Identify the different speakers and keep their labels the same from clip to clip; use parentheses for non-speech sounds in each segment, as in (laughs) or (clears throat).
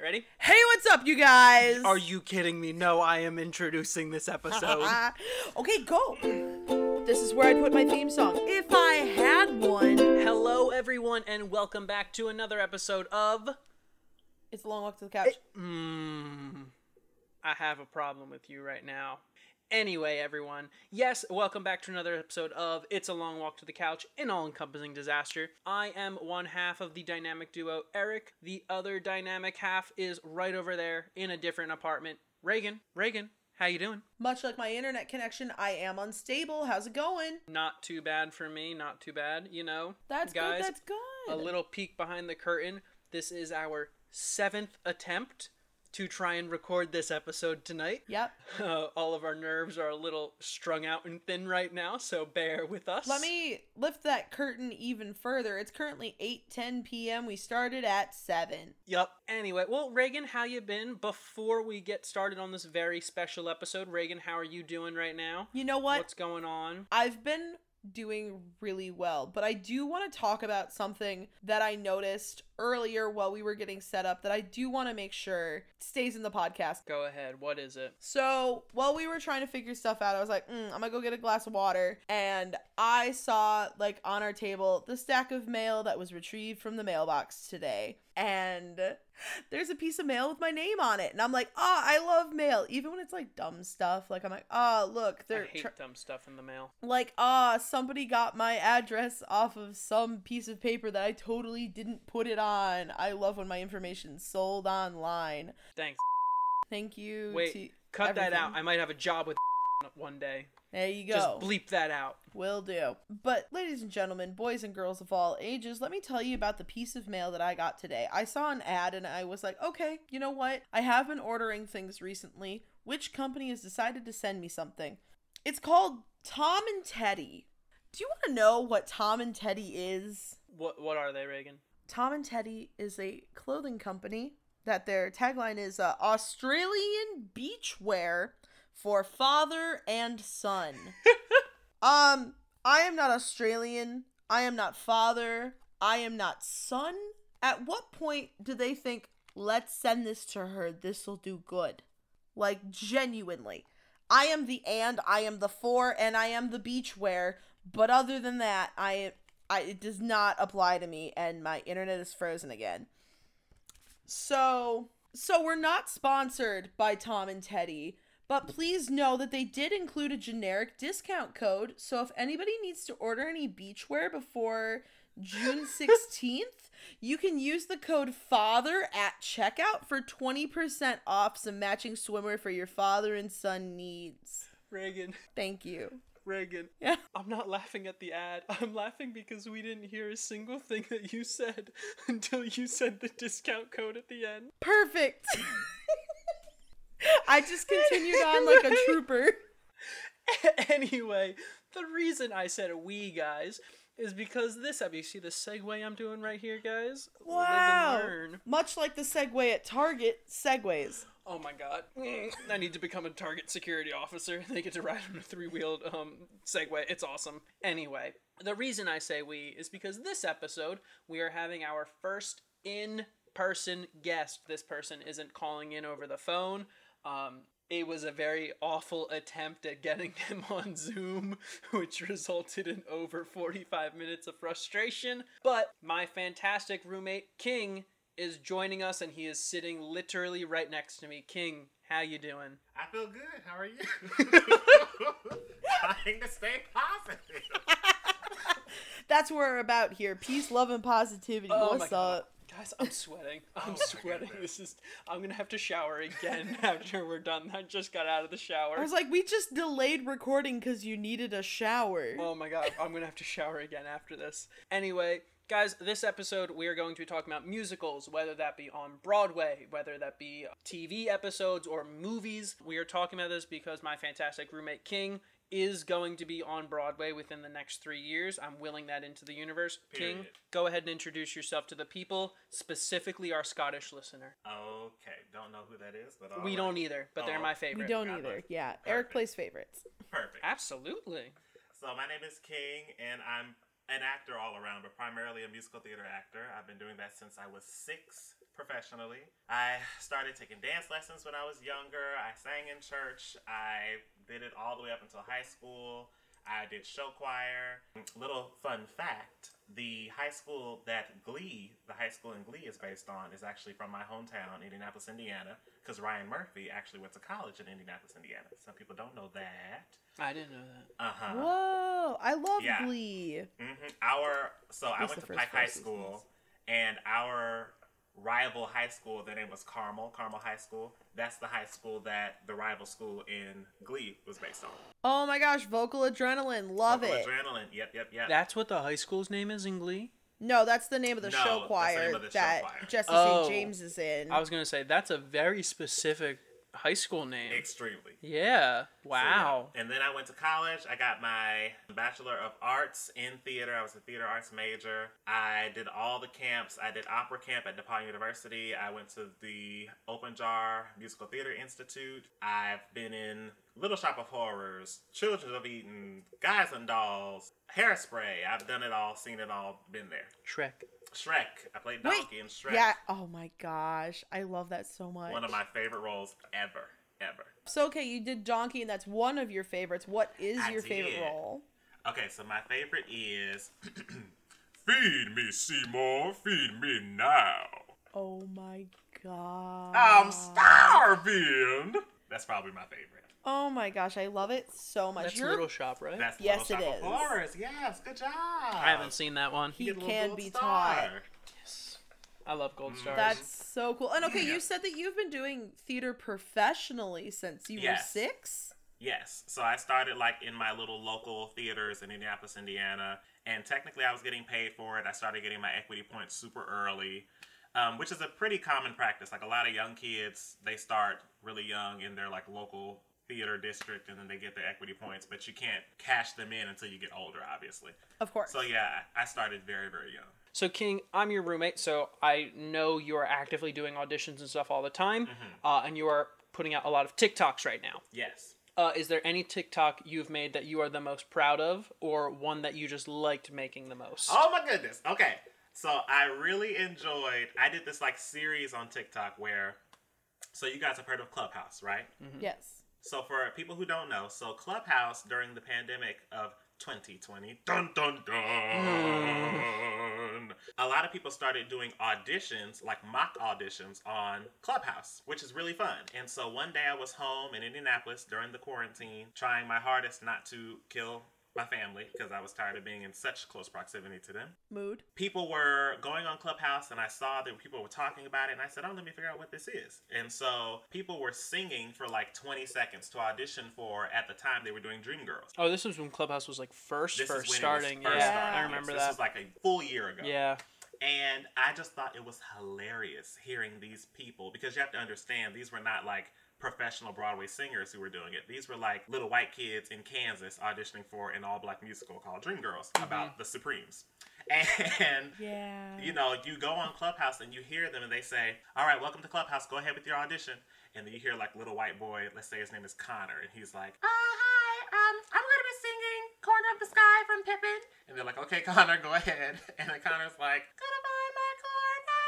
Speaker 1: right, ready?
Speaker 2: Hey, what's up, you guys?
Speaker 1: Are you kidding me? No, I am introducing this episode. (laughs)
Speaker 2: okay, go. This is where I'd put my theme song if I had one.
Speaker 1: Hello, everyone, and welcome back to another episode of.
Speaker 2: It's a long walk to the couch.
Speaker 1: Hmm. I have a problem with you right now. Anyway, everyone, yes, welcome back to another episode of It's a Long Walk to the Couch, an all encompassing disaster. I am one half of the dynamic duo, Eric. The other dynamic half is right over there in a different apartment. Reagan, Reagan, how you doing?
Speaker 2: Much like my internet connection, I am unstable. How's it going?
Speaker 1: Not too bad for me, not too bad, you know.
Speaker 2: That's
Speaker 1: guys,
Speaker 2: good. That's good.
Speaker 1: a little peek behind the curtain. This is our seventh attempt to try and record this episode tonight.
Speaker 2: Yep. (laughs)
Speaker 1: Uh, all of our nerves are a little strung out and thin right now, so bear with us.
Speaker 2: Let me lift that curtain even further. It's currently 8:10 p.m. We started at 7.
Speaker 1: Yep. Anyway, well, Reagan, how you been? Before we get started on this very special episode, Reagan, how are you doing right now?
Speaker 2: You know what?
Speaker 1: What's going on?
Speaker 2: I've been doing really well, but I do want to talk about something that I noticed earlier while we were getting set up that I do want to make sure stays in the podcast.
Speaker 1: Go ahead. What is it?
Speaker 2: So, while we were trying to figure stuff out, I was like, mm, I'm gonna go get a glass of water. And I saw, like, on our table, the stack of mail that was retrieved from the mailbox today. And there's a piece of mail with my name on it. And I'm like, oh, I love mail. Even when it's like dumb stuff. Like, I'm like, oh, look,
Speaker 1: I
Speaker 2: they're
Speaker 1: hate
Speaker 2: tr-
Speaker 1: dumb stuff in the mail.
Speaker 2: like, ah, somebody got my address off of some piece of paper that I totally didn't put it on. I love when my information's sold online.
Speaker 1: Thanks.
Speaker 2: Thank you.
Speaker 1: Wait, cut that out. I might have a job with (laughs) one day.
Speaker 2: There you go.
Speaker 1: Just bleep that out.
Speaker 2: Will do. But, ladies and gentlemen, boys and girls of all ages, let me tell you about the piece of mail that I got today. I saw an ad and I was like, okay, you know what? I have been ordering things recently. Which company has decided to send me something? It's called Tom and Teddy. Do you want to know what Tom and Teddy is?
Speaker 1: What What are they, Reagan?
Speaker 2: Tom and Teddy is a clothing company that their tagline is uh, Australian beachwear for father and son. (laughs) um, I am not Australian. I am not father. I am not son. At what point do they think, let's send this to her? This will do good. Like, genuinely. I am the and, I am the for, and I am the beachwear. But other than that, I, I it does not apply to me, and my internet is frozen again. So, so we're not sponsored by Tom and Teddy, but please know that they did include a generic discount code. So if anybody needs to order any beachwear before June (laughs) 16th, you can use the code FATHER at checkout for 20% off some matching swimwear for your father and son needs.
Speaker 1: Reagan,
Speaker 2: Thank you.
Speaker 1: Reagan.
Speaker 2: Yeah.
Speaker 1: I'm not laughing at the ad. I'm laughing because we didn't hear a single thing that you said (laughs) until you said the discount code at the end.
Speaker 2: Perfect. (laughs) I just continued on like a trooper. (laughs)
Speaker 1: anyway, the reason I said we guys is because this have you see the segue I'm doing right here, guys?
Speaker 2: Wow.
Speaker 1: learn.
Speaker 2: Much like the Segway at Target, Segways.
Speaker 1: Oh my god. I need to become a target security officer. (laughs) They get to ride on a three wheeled um Segway. It's awesome. Anyway, the reason I say we is because this episode we are having our first in person guest. This person isn't calling in over the phone. Um it was a very awful attempt at getting (laughs) him on Zoom, which resulted in over 45 minutes of frustration. But my fantastic roommate, King, is joining us and he is sitting literally right next to me. King, how you doing?
Speaker 3: I feel good. How are you? (laughs) (laughs) Trying to stay positive.
Speaker 2: That's what we're about here. Peace, love, and positivity.
Speaker 1: Oh my
Speaker 2: What's
Speaker 1: God.
Speaker 2: up?
Speaker 1: Guys, I'm sweating. (laughs) I'm
Speaker 3: Oh
Speaker 1: sweating.
Speaker 3: goodness.
Speaker 1: This is I'm gonna have to shower again (laughs) after we're done. I just got out of the shower.
Speaker 2: I was like, we just delayed recording because you needed a shower.
Speaker 1: Oh my god, I'm gonna have to shower again after this. Anyway, guys, this episode we are going to be talking about musicals, whether that be on Broadway, whether that be TV episodes or movies. We are talking about this because my fantastic roommate King is going to be on Broadway within the next three years. I'm willing that into the universe. King, go ahead and introduce yourself to the people, specifically our Scottish listener.
Speaker 3: Okay, don't know who that is, but all
Speaker 1: we
Speaker 3: right.
Speaker 1: don't either, but they're
Speaker 3: oh,
Speaker 1: my favorite.
Speaker 2: we don't
Speaker 3: God
Speaker 2: either.
Speaker 3: bless.
Speaker 2: Yeah, Eric plays favorites.
Speaker 3: Perfect.
Speaker 1: Absolutely.
Speaker 3: So my name is King, and I'm an actor all around, but primarily a musical theater actor. I've been doing that since I was six, professionally. I started taking dance lessons when I was younger. I sang in church. I did it all the way up until high school. I did show choir. Little fun fact the high school that Glee, the high school in Glee is based on, is actually from my hometown, Indianapolis, Indiana, because Ryan Murphy actually went to college in Indianapolis, Indiana. Some people don't know that.
Speaker 1: I didn't know that.
Speaker 3: Uh huh.
Speaker 2: Whoa, I love
Speaker 3: Yeah.
Speaker 2: Glee.
Speaker 3: hmm Our so I went to Pike
Speaker 2: four
Speaker 3: High
Speaker 2: seasons?
Speaker 3: School, and our rival high school, their name was Carmel, Carmel High School. That's the high school that the rival school in Glee was based on.
Speaker 2: Oh my gosh, vocal adrenaline, love
Speaker 3: Vocal
Speaker 2: it.
Speaker 3: Adrenaline. Yep, yep, yep.
Speaker 1: That's what the high school's name is in Glee.
Speaker 2: No, that's the name of the
Speaker 3: No,
Speaker 2: show
Speaker 3: that's the
Speaker 2: choir
Speaker 3: name of the show
Speaker 2: that
Speaker 3: choir.
Speaker 2: Jesse
Speaker 1: Oh.
Speaker 2: St. James is in.
Speaker 1: I was gonna say that's a very specific high school name.
Speaker 3: Extremely.
Speaker 1: Yeah.
Speaker 3: So, yeah.
Speaker 1: Wow.
Speaker 3: And then I went to college. I got my Bachelor of Arts in theater. I was a theater arts major. I did all the camps. I did opera camp at DePaul University. I went to the Open Jar Musical Theater Institute. I've been in Little Shop of Horrors, Children of Eden, Guys and Dolls, Hairspray. I've done it all, seen it all, been there.
Speaker 1: Shrek.
Speaker 3: Shrek. I played
Speaker 2: Wait,
Speaker 3: Donkey in Shrek.
Speaker 2: Yeah. Oh my gosh, I love that so much.
Speaker 3: One of my favorite roles ever. Ever.
Speaker 2: So okay, you did Donkey, and that's one of your favorites. What is
Speaker 3: I
Speaker 2: your favorite role?
Speaker 3: Okay, so my favorite is (clears throat) Feed me, Seymour, feed me now.
Speaker 2: Oh my god.
Speaker 3: I'm starving. That's probably my favorite.
Speaker 2: Oh my gosh, I love it so much.
Speaker 1: That's
Speaker 2: You're-
Speaker 1: Little Shop, right?
Speaker 3: That's
Speaker 2: Yes,
Speaker 3: Little
Speaker 2: it
Speaker 3: Shop
Speaker 2: is.
Speaker 3: of Horrors. Yes, good job.
Speaker 1: I haven't seen that one.
Speaker 2: He
Speaker 3: You get a little
Speaker 2: can
Speaker 3: gold
Speaker 2: be
Speaker 3: star.
Speaker 2: taught.
Speaker 1: I love Gold Stars.
Speaker 2: That's so cool. And okay,
Speaker 3: Yeah.
Speaker 2: you said that you've been doing theater professionally since you were six.
Speaker 3: Yes. So I started like in my little local theaters in Indianapolis, Indiana, and technically I was getting paid for it. I started getting my equity points super early, um, which is a pretty common practice. Like a lot of young kids, they start really young in their like local theater district, and then they get their equity points, but you can't cash them in until you get older, obviously.
Speaker 2: Of course.
Speaker 3: So yeah, I started very very young.
Speaker 1: So King, I'm your roommate, so I know you are actively doing auditions and stuff all the time,
Speaker 3: Mm-hmm.
Speaker 1: uh, and you are putting out a lot of TikToks right now.
Speaker 3: Yes.
Speaker 1: Uh, is there any TikTok you've made that you are the most proud of, or one that you just liked making the most?
Speaker 3: Oh my goodness. Okay. So I really enjoyed I did this like series on TikTok where so you guys have heard of Clubhouse, right?
Speaker 2: yes.
Speaker 3: So for people who don't know, so Clubhouse during the pandemic of 2020, dun dun dun, a lot of people started doing auditions, like mock auditions on Clubhouse, which is really fun. And so one day I was home in Indianapolis during the quarantine, trying my hardest not to kill my family because I was tired of being in such close proximity to them
Speaker 2: Mood.
Speaker 3: people were going on Clubhouse and I saw that people were talking about it and I said, oh, let me figure out what this is. And so people were singing for like 20 seconds to audition for at the time they were doing Dreamgirls.
Speaker 1: Oh, this was when Clubhouse was like first,
Speaker 3: This
Speaker 1: first
Speaker 3: is when
Speaker 1: starting.
Speaker 3: it was first
Speaker 1: yeah,
Speaker 2: starting.
Speaker 1: I remember
Speaker 3: this
Speaker 1: that.
Speaker 3: was like a full year ago.
Speaker 1: yeah.
Speaker 3: And I just thought it was hilarious hearing these people because you have to understand these were not like professional Broadway singers who were doing it. These were like little white kids in Kansas auditioning for an all black musical called Dreamgirls about the Supremes. (laughs) And
Speaker 2: Yeah.
Speaker 3: you know, you go on Clubhouse and you hear them and they say, All right, welcome to Clubhouse, go ahead with your audition. And then you hear like little white boy, let's say his name is Connor, and he's like, Uh hi, um, I'm gonna be singing Corner of the Sky from Pippin. And they're like, Okay, (laughs) Connor, go ahead. And then Connor's like, Gonna find my corner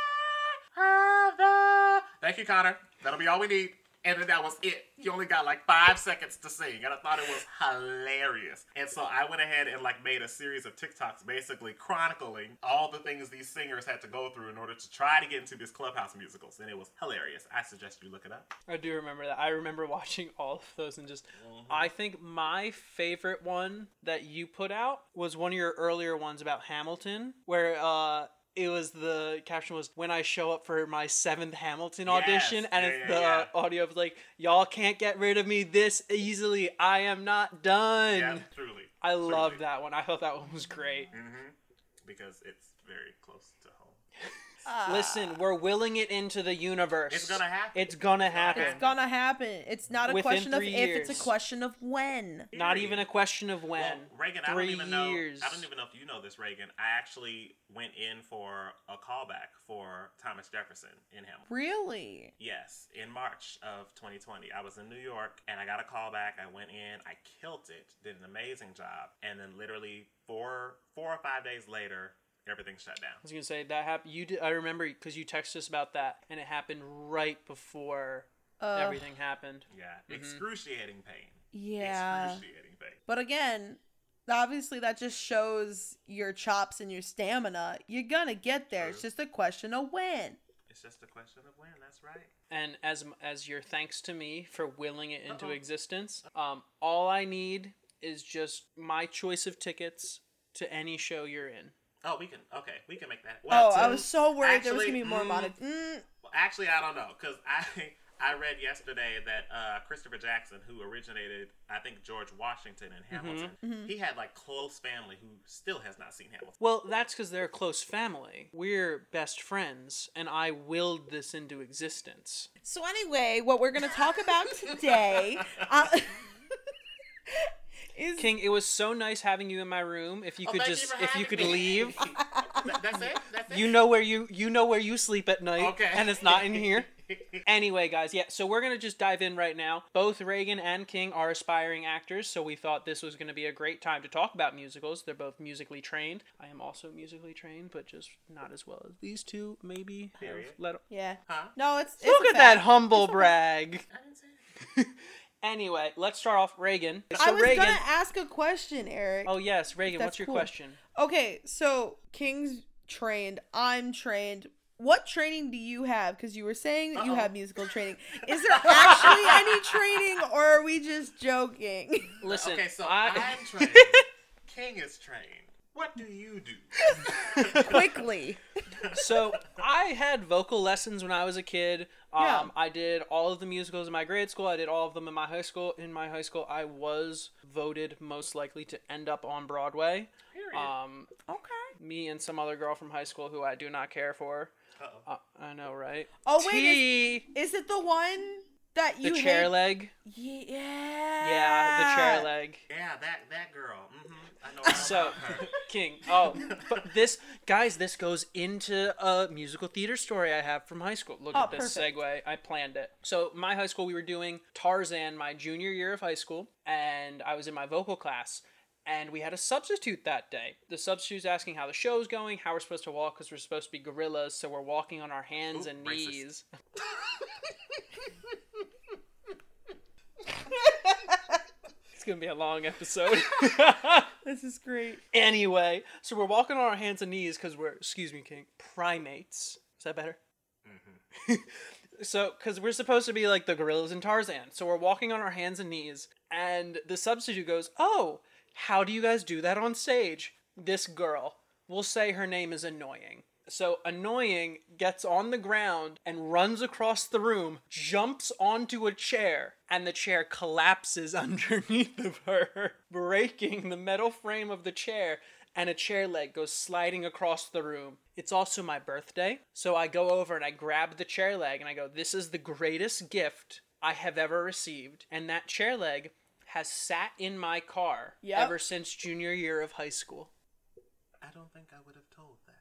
Speaker 3: of the Thank you, Connor. That'll be all we need. And then that was it. You only got like five seconds to sing. And I thought it was hilarious. And so I went ahead and like made a series of TikToks basically chronicling all the things these singers had to go through in order to try to get into these clubhouse musicals. And it was hilarious. I suggest you look it up.
Speaker 1: I do remember that. I remember (laughs) watching all of those and just. I think my favorite one that you put out was one of your earlier ones about Hamilton, where uh, it was the caption was "When I show up for my seventh Hamilton
Speaker 3: Yes.
Speaker 1: audition," and
Speaker 3: Yeah,
Speaker 1: it's
Speaker 3: yeah,
Speaker 1: the
Speaker 3: yeah.
Speaker 1: audio of like, "Y'all can't get rid of me this easily. I am not done."
Speaker 3: Yeah, truly.
Speaker 1: I love that one. I thought that one was great.
Speaker 3: hmm Because it's very close to.
Speaker 2: Ah.
Speaker 1: Listen, we're willing it into the universe.
Speaker 3: It's gonna happen.
Speaker 1: It's gonna happen.
Speaker 2: It's gonna happen. It's not a
Speaker 1: Within
Speaker 2: question of
Speaker 1: three
Speaker 2: if, it's a question of when.
Speaker 1: Not even a question of when.
Speaker 3: Well, Reagan, I don't even know. I don't even know if you know this, Reagan. I actually went in for a callback for Thomas Jefferson in Hamilton.
Speaker 2: Really?
Speaker 3: Yes, in March of 2020. I was in New York and I got a call back. I went in, I killed it, did an amazing job, and then literally four four or five days later, everything shut down.
Speaker 1: I was gonna say that happened. You did. I remember because you texted us about that, and it happened right before
Speaker 2: Uh,
Speaker 1: everything happened.
Speaker 3: Yeah, excruciating pain.
Speaker 2: Yeah.
Speaker 3: Excruciating pain.
Speaker 2: But again, obviously that just shows your chops and your stamina. You're gonna get there. It's just a question of when.
Speaker 3: It's just a question of when. That's right.
Speaker 1: And as as your thanks to me for willing it into
Speaker 3: Uh-oh.
Speaker 1: existence, um, all I need is just my choice of tickets to any show you're in.
Speaker 3: Oh, we can. Okay, we can make that.
Speaker 2: Oh,
Speaker 3: Well,
Speaker 2: I was so worried there was gonna be more
Speaker 3: mm,
Speaker 2: monet. Mm,
Speaker 3: Well, actually, I don't know because I (laughs) I read yesterday that uh, Christopher Jackson, who originated, I think George Washington and
Speaker 1: Mm-hmm.
Speaker 3: Hamilton, he had like close family who still has not seen Hamilton.
Speaker 1: Well, that's because they're a close family. We're best friends, and I willed this into existence.
Speaker 2: So anyway, what we're gonna talk about today uh, (laughs) (laughs) is
Speaker 1: King, it was so nice having you in my room. If you
Speaker 3: Oh,
Speaker 1: could
Speaker 3: thank you
Speaker 1: just, if you could
Speaker 3: me.
Speaker 1: leave, (laughs)
Speaker 3: Th- That's it. That's it.
Speaker 1: you know where you you know where you sleep at night,
Speaker 3: Okay.
Speaker 1: and it's not in here. (laughs) Anyway, guys, yeah, so we're gonna just dive in right now. Both Reagan and King are aspiring actors, so we thought this was gonna be a great time to talk about musicals. They're both musically trained. I am also musically trained, but just not as well as these two. Maybe have let.
Speaker 2: yeah.
Speaker 3: Huh?
Speaker 2: No, it's, it's
Speaker 1: Look
Speaker 2: a
Speaker 1: at that
Speaker 2: fact.
Speaker 1: humble brag. (laughs)
Speaker 3: I didn't say it.
Speaker 1: Anyway, let's start off Reagan. So
Speaker 2: I was
Speaker 1: Reagan.
Speaker 2: gonna ask a question, Eric.
Speaker 1: Oh yes, Reagan. What's your
Speaker 2: cool.
Speaker 1: question?
Speaker 2: Okay, so King's trained. I'm trained. What training do you have? Because you were saying that you
Speaker 3: Uh-oh.
Speaker 2: have musical training. Is there actually (laughs) any training, or are we just joking?
Speaker 1: Listen,
Speaker 3: okay, so
Speaker 1: I,
Speaker 3: I'm trained. (laughs) King is trained. What do you do? (laughs)
Speaker 2: Quickly.
Speaker 1: so I had vocal lessons when I was a kid. Um,
Speaker 2: Yeah.
Speaker 1: I did all of the musicals in my grade school. I did all of them in my high school. In my high school, I was voted most likely to end up on Broadway.
Speaker 3: Period.
Speaker 1: Um,
Speaker 2: Okay.
Speaker 1: me and some other girl from high school who I do not care for.
Speaker 3: Uh-oh.
Speaker 1: Uh, I know, right?
Speaker 2: Oh wait,
Speaker 1: T,
Speaker 2: is, is it the one that you the
Speaker 1: chair
Speaker 2: hate?
Speaker 1: leg.
Speaker 2: Yeah.
Speaker 1: Yeah, the chair leg.
Speaker 3: Yeah, that that girl. Mm-hmm. I know (laughs)
Speaker 1: So. (laughs) King. Oh, (laughs) but this, guys, this goes into a musical theater story I have from high school. Look
Speaker 2: Oh,
Speaker 1: at this
Speaker 2: perfect.
Speaker 1: segue. I planned it. So, my high school, we were doing Tarzan my junior year of high school, and I was in my vocal class. And we had a substitute that day. The substitute's asking how the show's going, how we're supposed to walk, because we're supposed to be gorillas, so we're walking on our hands
Speaker 3: Oop,
Speaker 1: and
Speaker 3: racist.
Speaker 1: knees. (laughs) it's gonna be a long episode. (laughs) (laughs)
Speaker 2: This is great.
Speaker 1: Anyway, so we're walking on our hands and knees because we're, excuse me, King, primates. Is that better? Mm-hmm. so, because we're supposed to be like the gorillas in Tarzan. So we're walking on our hands and knees, and the substitute goes, Oh, how do you guys do that on stage? This girl, we'll say her name is Annoying. So Annoying gets on the ground and runs across the room, jumps onto a chair, and the chair collapses (laughs) underneath of her, breaking the metal frame of the chair, and a chair leg goes sliding across the room. It's also my birthday, so I go over and I grab the chair leg and I go, This is the greatest gift I have ever received. And that chair leg has sat in my car
Speaker 2: Yep.
Speaker 1: ever since junior year of high school.
Speaker 3: I don't think I would have told that.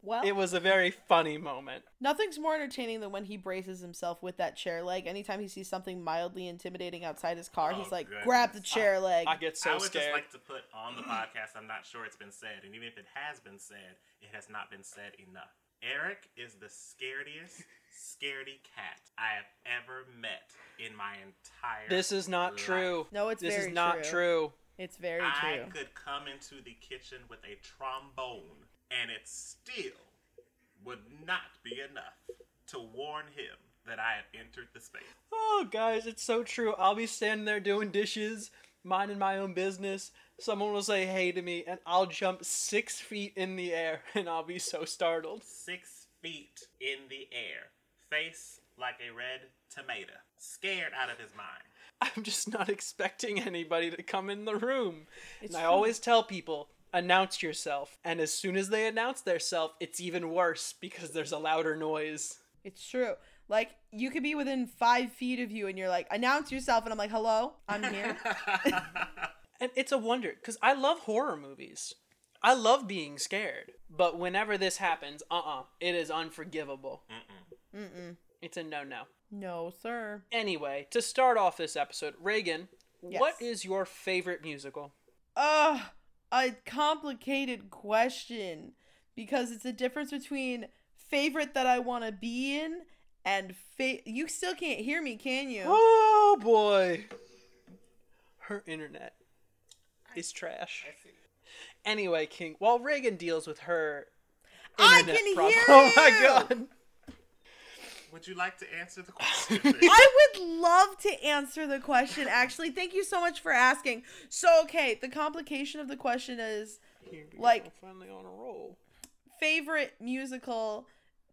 Speaker 2: Well,
Speaker 1: It was a very funny moment.
Speaker 2: nothing's more entertaining than when he braces himself with that chair leg. Anytime he sees something mildly intimidating outside his car,
Speaker 3: Oh,
Speaker 2: he's like,
Speaker 3: goodness.
Speaker 2: "Grab the chair leg."
Speaker 1: I get so
Speaker 3: I would
Speaker 1: scared.
Speaker 3: just like to put on the podcast, I'm not sure it's been said, and even if it has been said, it has not been said enough. Eric is the scariest, scaredy cat I have ever met in my entire
Speaker 1: This is not
Speaker 3: life.
Speaker 1: true.
Speaker 2: No, it's
Speaker 1: this
Speaker 2: very
Speaker 1: is not
Speaker 2: true.
Speaker 1: true.
Speaker 2: It's very
Speaker 3: I
Speaker 2: true.
Speaker 3: I could come into the kitchen with a trombone, and it still would not be enough to warn him that I have entered the space.
Speaker 1: Oh, guys, it's so true. I'll be standing there doing dishes, minding my own business. Someone will say hey to me, and I'll jump six feet in the air, (laughs) and I'll be so startled.
Speaker 3: Six feet in the air, face like a red tomato, scared out of his mind.
Speaker 1: I'm just not expecting anybody to come in the room.
Speaker 2: It's
Speaker 1: and I
Speaker 2: true.
Speaker 1: always tell people, announce yourself. And as soon as they announce themselves, it's even worse because there's a louder noise.
Speaker 2: It's true. Like you could be within five feet of you, and you're like, "Announce yourself," and I'm like, "Hello, I'm here." (laughs)
Speaker 1: And it's a wonder because I love horror movies. I love being scared. But whenever this happens, uh uh it is unforgivable.
Speaker 2: Mm-mm.
Speaker 1: It's a no no.
Speaker 2: No, sir.
Speaker 1: Anyway, to start off this episode, Reagan, what
Speaker 2: Yes.
Speaker 1: is your favorite musical?
Speaker 2: Ugh, a complicated question because it's a difference between favorite that I want to be in and fa- you still can't hear me, can you?
Speaker 1: Oh boy. Her internet is trash.
Speaker 3: I see.
Speaker 1: Anyway, King, while Reagan deals with her
Speaker 2: I
Speaker 1: internet
Speaker 2: can
Speaker 1: problem.
Speaker 2: hear (laughs)
Speaker 1: Oh my god.
Speaker 3: Would you like to answer the (laughs) question?
Speaker 2: I would love to answer the question. Actually, thank you so much for asking. So, okay, the complication of the question is
Speaker 1: Here we
Speaker 2: Like-
Speaker 1: go, finally on a roll.
Speaker 2: favorite musical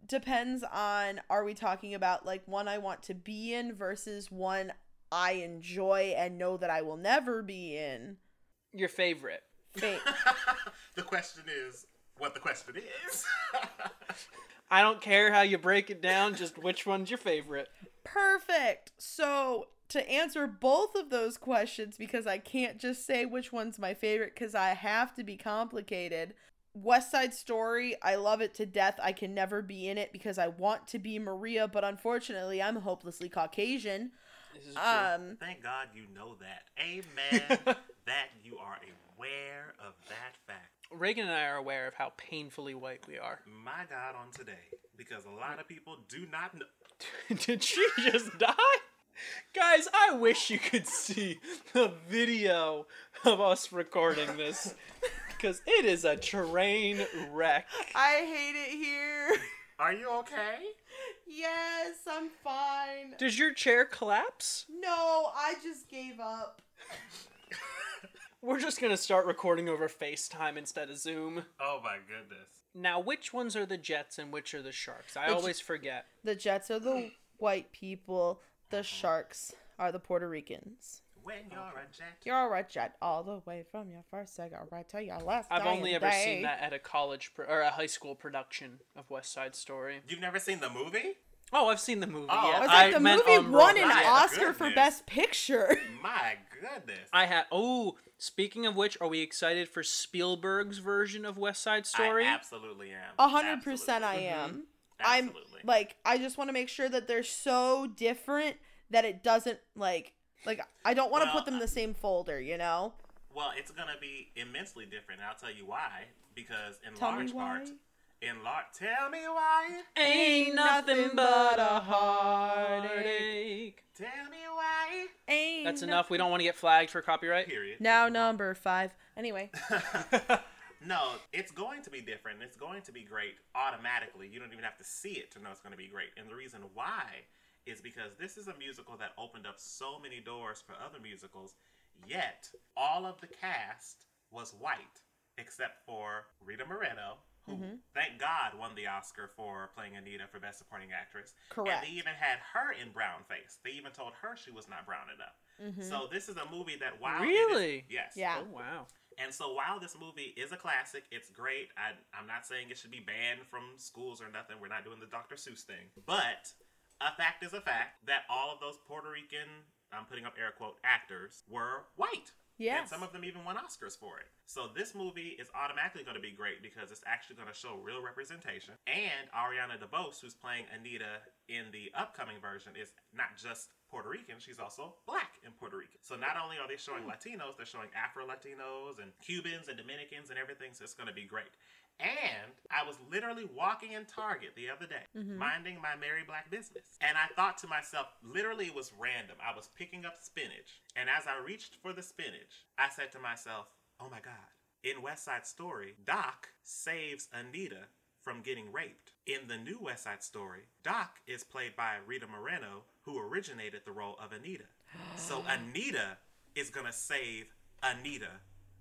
Speaker 2: depends on are we talking about like one I want to be in versus one I enjoy and know that I will never be in.
Speaker 1: Your favorite.
Speaker 2: Fa- (laughs)
Speaker 3: the question is what the question is. (laughs)
Speaker 1: I don't care how you break it down, just which one's your favorite.
Speaker 2: Perfect. So, to answer both of those questions, because I can't just say which one's my favorite because I have to be complicated. West Side Story, I love it to death. I can never be in it because I want to be Maria, but unfortunately, I'm hopelessly Caucasian.
Speaker 1: This is true.
Speaker 2: Um,
Speaker 3: Thank God you know that. Amen. (laughs) that you are aware of that fact.
Speaker 1: Reagan and I are aware of how painfully white we are.
Speaker 3: My God, on today, because a lot of people do not know. (laughs)
Speaker 1: Did she just die? Guys, I wish you could see the video of us recording this because it is a train wreck.
Speaker 2: I hate it here.
Speaker 3: Are you okay?
Speaker 2: yes, I'm fine.
Speaker 1: Does your chair collapse?
Speaker 2: No, I just gave up.
Speaker 1: We're just gonna start recording over FaceTime instead of Zoom.
Speaker 3: Oh my goodness.
Speaker 1: Now, which ones are the Jets and which are the Sharks? I
Speaker 2: The J-
Speaker 1: always forget.
Speaker 2: The Jets are the white people, the Sharks are the Puerto Ricans.
Speaker 3: When you're a jet.
Speaker 2: You're a jet all the way from your first second right to your last.
Speaker 1: I've only ever
Speaker 2: day.
Speaker 1: seen that at a college pro- or a high school production of West Side Story.
Speaker 3: You've never seen the movie?
Speaker 1: Oh, I've seen the movie.
Speaker 3: Oh,
Speaker 1: yeah.
Speaker 2: I was like, the
Speaker 1: meant
Speaker 2: movie
Speaker 1: on
Speaker 2: won an
Speaker 1: Broadway.
Speaker 3: My
Speaker 2: Oscar for. Best Picture.
Speaker 3: My goodness.
Speaker 1: I had. Oh, speaking of which, are we excited for Spielberg's version of West Side Story?
Speaker 3: I absolutely am.
Speaker 2: A hundred percent, I
Speaker 3: Absolutely.
Speaker 2: am. Mm-hmm.
Speaker 3: Absolutely.
Speaker 2: I'm like, I just want to make sure that they're so different that it doesn't like, like I don't want to
Speaker 3: Well,
Speaker 2: put them in the uh, same folder, you know.
Speaker 3: Well, it's gonna be immensely different. and I'll tell you why. Because in
Speaker 2: Tell me
Speaker 3: large part, in large, tell me why.
Speaker 1: Ain't nothing but a heartache.
Speaker 3: Tell me why.
Speaker 2: Ain't
Speaker 1: That's enough. We don't want to get flagged for copyright.
Speaker 3: Period.
Speaker 2: Now number five. Anyway, (laughs)
Speaker 3: no, it's going to be different. It's going to be great automatically. You don't even have to see it to know it's going to be great. And the reason why is because this is a musical that opened up so many doors for other musicals, yet all of the cast was white except for Rita Moreno, who,
Speaker 2: Mm-hmm.
Speaker 3: thank God, won the Oscar for playing Anita for Best Supporting Actress.
Speaker 2: Correct.
Speaker 3: And they even had her in brown face. They even told her she was not brown enough. So this is a movie that while it is-
Speaker 1: Really?
Speaker 3: yes,
Speaker 2: Mm-hmm. Yeah.
Speaker 1: Oh wow.
Speaker 3: And so while this movie is a classic, it's great. I, I'm not saying it should be banned from schools or nothing. We're not doing the Dr. Seuss thing. But a fact is a fact that all of those Puerto Rican, I'm putting up air quote, actors were white. And some of them even won Oscars for it. So this movie is automatically going to be great because it's actually going to show real representation. And Ariana DeBose, who's playing Anita in the upcoming version, is not just Puerto Rican, she's also black in Puerto Rican. So not only are they showing hmm. Latinos, they're showing Afro Latinos and Cubans and Dominicans and everything. So it's going to be great. And I was literally walking in Target the other day, mm-hmm. minding my merry black business. And I thought to myself, literally, it was random. I was picking up spinach. And as I reached for the spinach, I said to myself, oh my God. In West Side Story, Doc saves Anita from getting raped. In the new West Side Story, Doc is played by Rita Moreno, who originated the role of Anita. So (gasps) Anita is gonna save Anita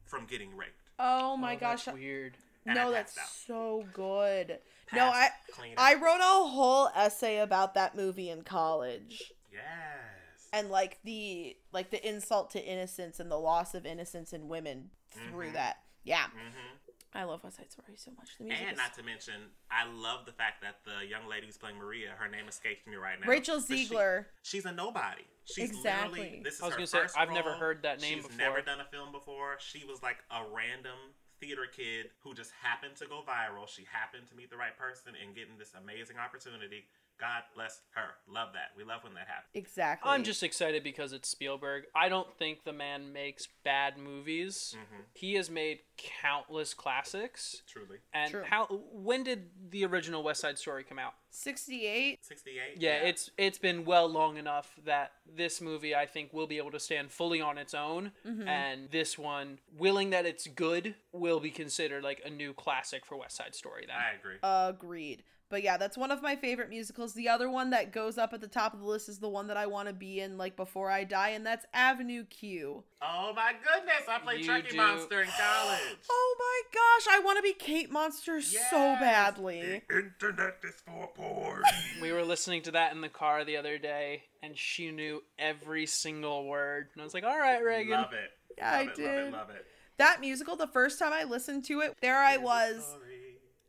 Speaker 3: from getting raped.
Speaker 2: oh my
Speaker 1: Oh,
Speaker 2: gosh.
Speaker 1: That's weird.
Speaker 3: And
Speaker 2: No, that's
Speaker 3: passed out.
Speaker 2: so good. no, I
Speaker 3: Passed
Speaker 2: I wrote a whole essay about that movie in college.
Speaker 3: Yes.
Speaker 2: and like the like the insult to innocence and the loss of innocence in women through
Speaker 3: Mhm.
Speaker 2: that. Yeah,
Speaker 3: hmm
Speaker 2: I love West Side Story so much. The music
Speaker 3: And
Speaker 2: is
Speaker 3: not to mention, I love the fact that the young lady who's playing Maria, her name escapes me right now.
Speaker 2: Rachel
Speaker 3: but she-
Speaker 2: Zegler.
Speaker 3: she's a nobody. She's
Speaker 2: Exactly.
Speaker 3: literally this is
Speaker 1: I was
Speaker 3: her
Speaker 1: gonna say,
Speaker 3: first
Speaker 1: I've never heard that name
Speaker 3: She's
Speaker 1: before.
Speaker 3: never done a film before. She was like a random theater kid who just happened to go viral. She happened to meet the right person and getting this amazing opportunity God bless her. Love that. We love when that happens.
Speaker 2: Exactly.
Speaker 1: I'm just excited because it's Spielberg. I don't think the man makes bad movies.
Speaker 3: Mm-hmm.
Speaker 1: He has made countless classics.
Speaker 3: Truly.
Speaker 1: And
Speaker 2: True.
Speaker 1: how when did the original West Side Story come out?
Speaker 2: 68.
Speaker 3: 68.
Speaker 1: Yeah, it's it's been well long enough that this movie I think will be able to stand fully on its own
Speaker 2: Mm-hmm.
Speaker 1: and this one willing that it's good will be considered like a new classic for West Side Story then.
Speaker 3: I agree.
Speaker 2: Agreed. But yeah, that's one of my favorite musicals. The other one that goes up at the top of the list is the one that I want to be in like before I die, and that's Avenue Q.
Speaker 3: oh my goodness. I played
Speaker 1: You
Speaker 3: Chucky
Speaker 1: do-
Speaker 3: Monster in college. (gasps)
Speaker 2: Oh my gosh, I want to be Kate Monster so badly.
Speaker 3: The internet is for porn. (laughs)
Speaker 1: We were listening to that in the car the other day and she knew every single word. And I was like, "All right, Reagan."
Speaker 3: love it.
Speaker 2: Yeah,
Speaker 3: love
Speaker 2: I
Speaker 3: it, Love it, love it.
Speaker 2: That musical, the first time I listened to it, there I was.
Speaker 3: story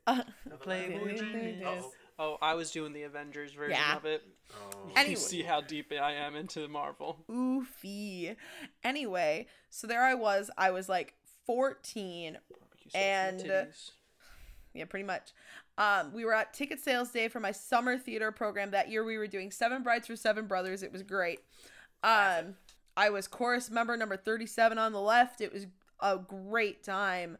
Speaker 2: Uh,
Speaker 3: of
Speaker 1: Playboy genius.
Speaker 3: Uh-oh.
Speaker 1: Oh, I was doing the Avengers version
Speaker 2: Yeah.
Speaker 1: of it.
Speaker 3: Oh.
Speaker 2: Anyway.
Speaker 1: You see how deep I am into Marvel.
Speaker 2: oofy. Anyway, so there I was. I was like 14.
Speaker 1: Barbecue and
Speaker 2: And,
Speaker 1: titties.
Speaker 2: Yeah, pretty much. Um, we were at ticket sales day for my summer theater program that year. We were doing Seven Brides for Seven Brothers. It was great. Um, I was chorus member number 37 on the left. It was a great time.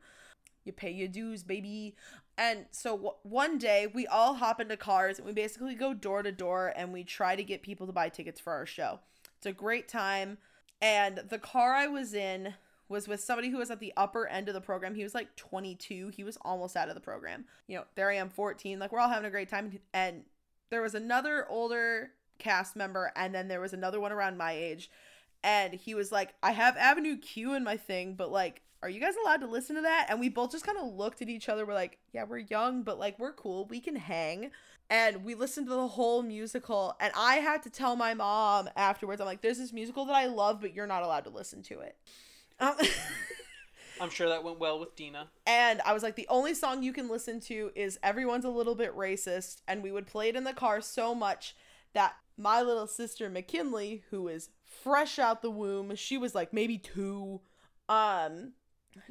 Speaker 2: You pay your dues, baby. And so w- one day we all hop into cars and we basically go door to door and we try to get people to buy tickets for our show. It's a great time. And the car I was in was with somebody who was at the upper end of the program. He was like 22. He was almost out of the program. You know, there I am 14. Like we're all having a great time and there was another older cast member and then there was another one around my age and he was like, I have Avenue Q in my thing, but like, are you guys allowed to listen to that? And we both just kind of looked at each other. We're like, yeah, we're young, but like, we're cool. We can hang. And we listened to the whole musical. And I had to tell my mom afterwards, I'm like, there's this musical that I love, but you're not allowed to listen to it. Um, (laughs)
Speaker 1: I'm sure that went well with Dina.
Speaker 2: and I was like, the only song you can listen to is Everyone's a Little Bit Racist. And we would play it in the car so much that my little sister McKinley, who is fresh out the womb, she was like maybe two, um,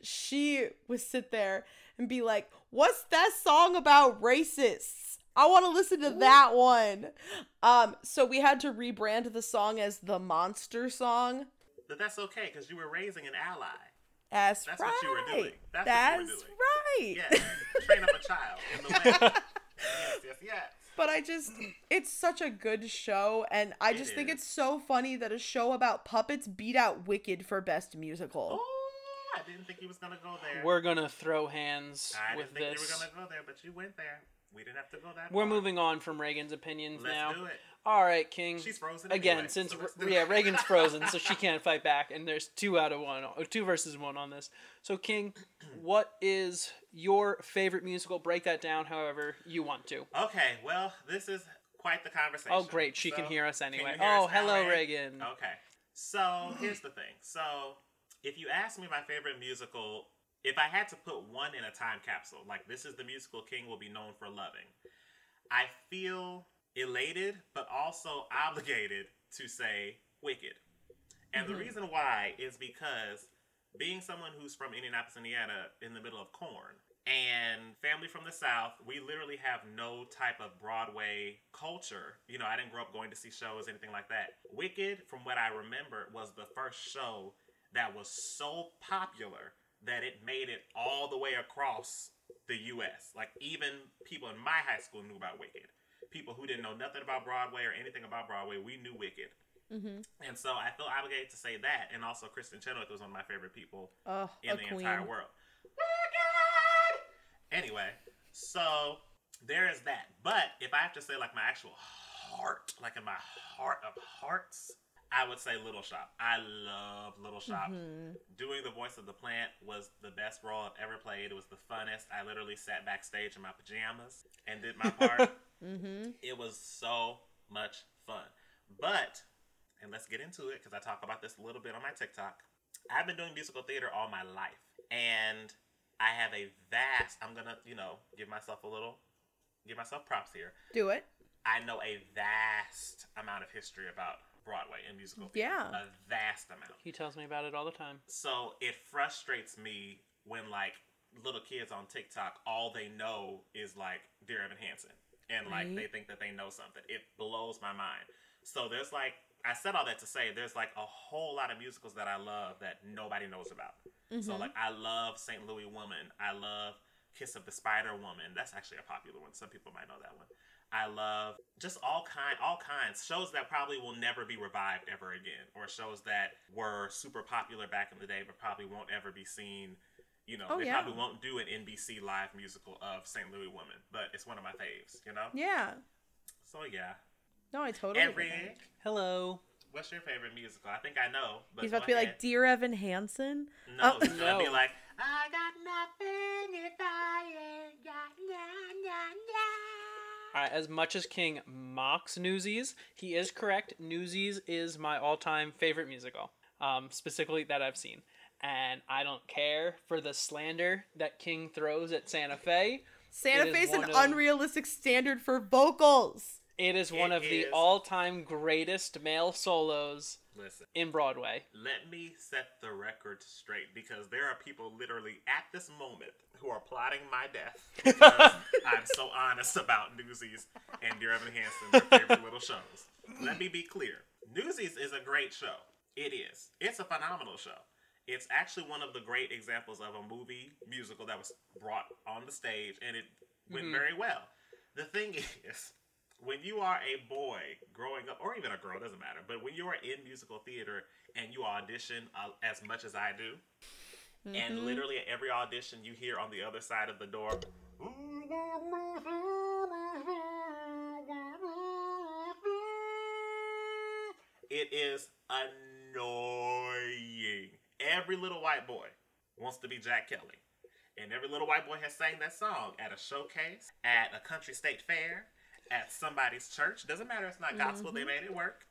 Speaker 2: she would sit there and be like, What's that song about racists? I want to listen to that one. Um, so we had to rebrand the song as the monster song.
Speaker 3: But that's okay because you were raising an ally.
Speaker 2: That's,
Speaker 3: That's
Speaker 2: right.
Speaker 3: what you were doing. That's
Speaker 2: That's
Speaker 3: what you were
Speaker 2: right.
Speaker 3: Yes. Train up a child in the way. (laughs) yes, yes, yes.
Speaker 2: But I just, it's such a good show, and I
Speaker 3: It
Speaker 2: just think it's so funny that a show about puppets beat out Wicked for best musical.
Speaker 3: Oh, I didn't think he was gonna go there.
Speaker 1: We're gonna throw hands
Speaker 3: I
Speaker 1: with
Speaker 3: didn't think
Speaker 1: this.
Speaker 3: you were gonna go there, but you went there. We didn't have to go that
Speaker 1: We're
Speaker 3: far.
Speaker 1: moving on from Reagan's opinions now.
Speaker 3: Let's
Speaker 1: now.
Speaker 3: do it.
Speaker 1: All right, King.
Speaker 3: She's frozen
Speaker 1: again.
Speaker 3: anyway,
Speaker 1: since
Speaker 3: so
Speaker 1: yeah. Reagan's (laughs) frozen, so she can't fight back, and there's two out of one, or two versus one on this. So, King, (clears throat) what is your favorite musical? Break that down, however you want to.
Speaker 3: Okay, well, this is quite the conversation.
Speaker 1: Oh, great, she can hear us anyway.
Speaker 3: hear
Speaker 1: Oh,
Speaker 3: us
Speaker 1: hello,
Speaker 3: Ray?
Speaker 1: Reagan.
Speaker 3: Okay, so here's the thing. So, if you ask me my favorite musical, if I had to put one in a time capsule, like this is the musical King will be known for loving, I feel elated, but also (laughs) obligated to say Wicked. And the mm-hmm. reason why is because being someone who's from Indianapolis, Indiana, in the middle of corn, and family from the South, we literally have no type of Broadway culture. You know, I didn't grow up going to see shows, anything like that. Wicked, from what I remember, was the first show that was so popular that it made it all the way across the US. Like, even people in my high school knew about Wicked. People who didn't know nothing about Broadway or anything about Broadway, we knew Wicked.
Speaker 2: Mm-hmm.
Speaker 3: And so I feel obligated to say that. And also, Kristin Chenoweth was one of my favorite people
Speaker 2: Oh,
Speaker 3: in the
Speaker 2: queen.
Speaker 3: entire world. Wicked! Anyway, so there is that. But if I have to say, like, my actual heart, like in my heart of hearts, I would say Little Shop. I love Little Shop.
Speaker 2: Mhm.
Speaker 3: Doing the voice of the plant was the best role I've ever played. It was the funnest. I literally sat backstage in my pajamas and did my part. (laughs)
Speaker 2: Mhm.
Speaker 3: It was so much fun. But, and let's get into it because I talk about this a little bit on my TikTok. I've been doing musical theater all my life. And I have a vast, I'm going to, you know, give myself a little, give myself props here.
Speaker 2: Do it.
Speaker 3: I know a vast amount of history about Broadway and musical theater.
Speaker 2: Yeah.
Speaker 3: A vast amount.
Speaker 1: He tells me about it all the time.
Speaker 3: So it frustrates me when like little kids on TikTok, all they know is like Dear Evan Hansen. and like
Speaker 2: Right.
Speaker 3: they think that they know something. It blows my mind. So there's like I said all that to say there's like a whole lot of musicals that I love that nobody knows about.
Speaker 2: Mm-hmm.
Speaker 3: So like I love St. Louis Woman. I love Kiss of the Spider Woman. That's actually a popular one. Some people might know that one. I love just all kind all kinds shows that probably will never be revived ever again or shows that were super popular back in the day but probably won't ever be seen you know
Speaker 2: Oh,
Speaker 3: they
Speaker 2: yeah.
Speaker 3: probably won't do an NBC live musical of St. Louis Woman but it's one of my faves you know
Speaker 2: Yeah.
Speaker 3: so yeah
Speaker 2: No, I totally. get
Speaker 3: Eric.
Speaker 1: Hello.
Speaker 3: what's your favorite musical I think I know but
Speaker 2: He's about to
Speaker 3: go
Speaker 2: be like. Dear Evan Hansen.
Speaker 3: no
Speaker 2: Oh.
Speaker 3: he's gonna be like I got nothing if I ain't got na, na, na.
Speaker 1: All right, as much as King mocks Newsies, he is correct. Newsies is my all-time favorite musical, um, specifically that I've seen, and I don't care for the slander that King throws at Santa Fe.
Speaker 2: Santa
Speaker 1: It is
Speaker 2: Fe's an
Speaker 1: of-
Speaker 2: unrealistic standard for vocals.
Speaker 1: It is one
Speaker 3: It
Speaker 1: of the all-time greatest male solos
Speaker 3: listen
Speaker 1: in Broadway.
Speaker 3: Let me set the record straight because there are people literally at this moment who are plotting my death because (laughs) I'm so honest about Newsies and Dear Evan Hansen, their favorite little shows. Let me be clear. Newsies is a great show. It is. It's a phenomenal show. It's actually one of the great examples of a movie musical that was brought on the stage and it went mm-hmm. very well. The thing (laughs) is, when you are a boy growing up, or even a girl, doesn't matter, but when you are in musical theater and you audition uh, as much as I do, and literally at every audition you hear on the other side of the door, it is annoying. Every little white boy wants to be Jack Kelly. And every little white boy has sang that song at a showcase, at a country state fair, at somebody's church. Doesn't matter, it's not gospel, they made it work.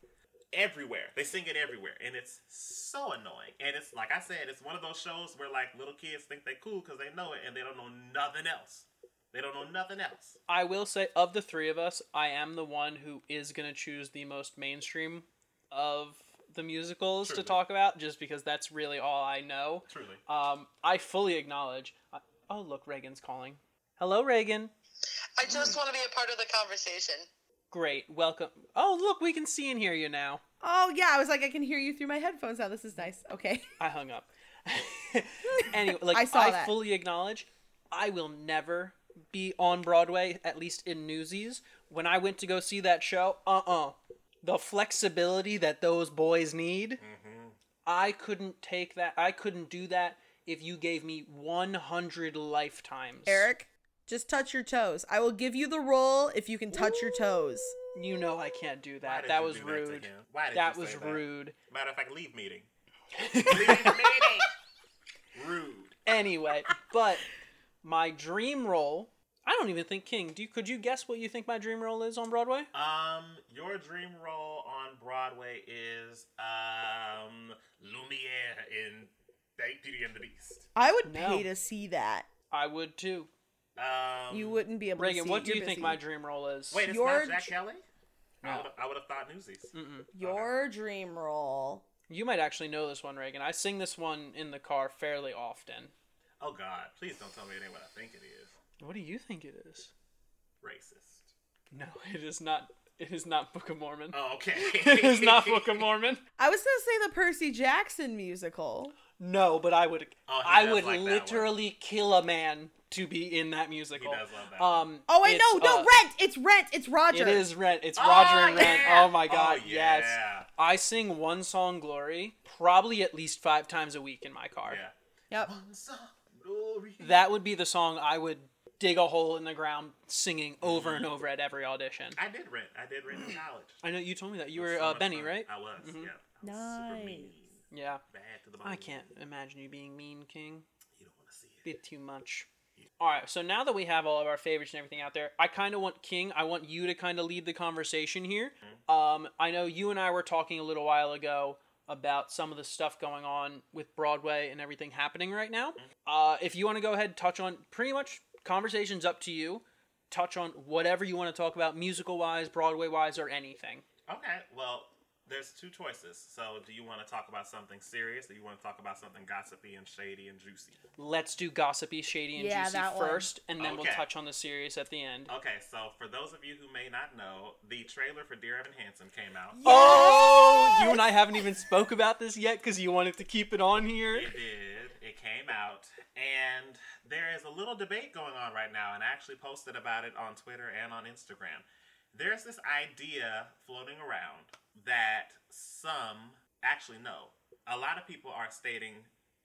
Speaker 3: Everywhere. They sing it everywhere. And it's so annoying. And it's like I said, it's one of those shows where like little kids think they cool because they know it and they don't know nothing else. They don't know nothing else.
Speaker 1: I will say, of the three of us, I am the one who is going to choose the most mainstream of the musicals to talk about, just because that's really all I know.
Speaker 3: Truly.
Speaker 1: Um, I fully acknowledge. I, oh, look, Reagan's calling. Hello, Reagan.
Speaker 4: I just want to be a part of the conversation.
Speaker 1: Great, welcome. Oh, look, we can see and hear you now.
Speaker 2: Oh yeah, I was like, I can hear you through my headphones now. This is nice. Okay. (laughs)
Speaker 1: I hung up. (laughs) (laughs) anyway, like
Speaker 2: I
Speaker 1: I,
Speaker 2: that.
Speaker 1: fully acknowledge, I will never be on Broadway, at least in Newsies. When I went to go see that show, uh uh the flexibility that those boys need, I couldn't take that. I couldn't do that if you gave me 100 lifetimes.
Speaker 2: Eric, just touch your toes. I will give you the role if you can touch your toes.
Speaker 1: you know I can't do
Speaker 3: Why
Speaker 1: that.
Speaker 3: did
Speaker 1: That
Speaker 3: you
Speaker 1: was
Speaker 3: do that to
Speaker 1: rude.
Speaker 3: him? Why did
Speaker 1: That
Speaker 3: you
Speaker 1: was
Speaker 3: say
Speaker 1: rude.
Speaker 3: Matter of fact, leave meeting. (laughs) leave meeting. Rude.
Speaker 1: Anyway, but my dream role. I don't even think King. Do you, could you guess what you think my dream role is on Broadway?
Speaker 3: Um, your dream role on Broadway is um Lumiere in Beauty and the Beast.
Speaker 2: I would
Speaker 1: No.
Speaker 2: pay to see that.
Speaker 1: I would too.
Speaker 3: Um,
Speaker 2: You wouldn't be able to
Speaker 1: Reagan,
Speaker 2: see
Speaker 1: what do you
Speaker 2: You're
Speaker 1: think
Speaker 2: busy.
Speaker 1: my dream role is?
Speaker 3: Wait, it's
Speaker 2: Your
Speaker 3: not Jack
Speaker 2: dr-
Speaker 3: Kelly. I
Speaker 1: No.
Speaker 3: would I would have thought Newsies.
Speaker 1: Mm-mm.
Speaker 2: Your dream role.
Speaker 1: You might actually know this one, Reagan. I sing this one in the car fairly often.
Speaker 3: Oh God, please don't tell me it ain't what I think it is.
Speaker 1: What do you think it is?
Speaker 3: Racist.
Speaker 1: No, it is not. It is not Book of Mormon.
Speaker 3: Oh, okay. (laughs)
Speaker 1: it is not Book of Mormon. (laughs)
Speaker 2: I was gonna say the Percy Jackson musical.
Speaker 1: No, but I would.
Speaker 3: Oh,
Speaker 1: I would
Speaker 3: like
Speaker 1: literally kill a man to be in that musical.
Speaker 3: He does love that
Speaker 1: Um.
Speaker 2: Oh wait,
Speaker 1: it's,
Speaker 2: no, no,
Speaker 1: uh,
Speaker 2: Rent. It's Rent. It's Roger.
Speaker 1: It is Rent. It's
Speaker 3: Oh,
Speaker 1: Roger and Rent.
Speaker 3: yeah.
Speaker 1: Oh my God,
Speaker 3: Oh,
Speaker 1: yes. I sing one song, Glory, probably at least five times a week in my car.
Speaker 3: Yeah.
Speaker 2: Yep.
Speaker 3: One song, glory.
Speaker 1: That would be the song I would dig a hole in the ground singing over and over at every audition.
Speaker 3: I did rent. I did rent in college.
Speaker 1: I know you told me that. You were
Speaker 3: so
Speaker 1: uh, Benny,
Speaker 3: fun.
Speaker 1: right?
Speaker 3: I was.
Speaker 1: Mhm.
Speaker 3: Yeah. I was Super mean.
Speaker 2: Nice.
Speaker 1: Yeah.
Speaker 3: Bad to the.
Speaker 1: I can't imagine you being mean, King.
Speaker 3: You don't want to see it.
Speaker 1: Bit too much. All right, so now that we have all of our favorites and everything out there, I kind of want King. I want you to kind of lead the conversation here. Um, I know you and I were talking a little while ago about some of the stuff going on with Broadway and everything happening right now. Uh, if you want to go ahead and touch on pretty much conversations up to you. Touch on whatever you want to talk about, musical wise, Broadway wise, or anything.
Speaker 3: Okay. Well, there's there's two choices. So, do you want to talk about something serious, or do you want to talk about something gossipy and shady and juicy?
Speaker 1: Let's do gossipy, shady, and
Speaker 2: Yeah,
Speaker 1: juicy
Speaker 2: that one.
Speaker 1: first, and then we'll touch on the serious at the end.
Speaker 3: Okay, so for those of you who may not know, the trailer for Dear Evan Hansen came out.
Speaker 1: Oh, you and I haven't even spoke about this yet because you wanted to keep it on here.
Speaker 3: It did. It came out, and there is a little debate going on right now, and I actually posted about it on Twitter and on Instagram. There's this idea floating around that some actually know. A lot of people are stating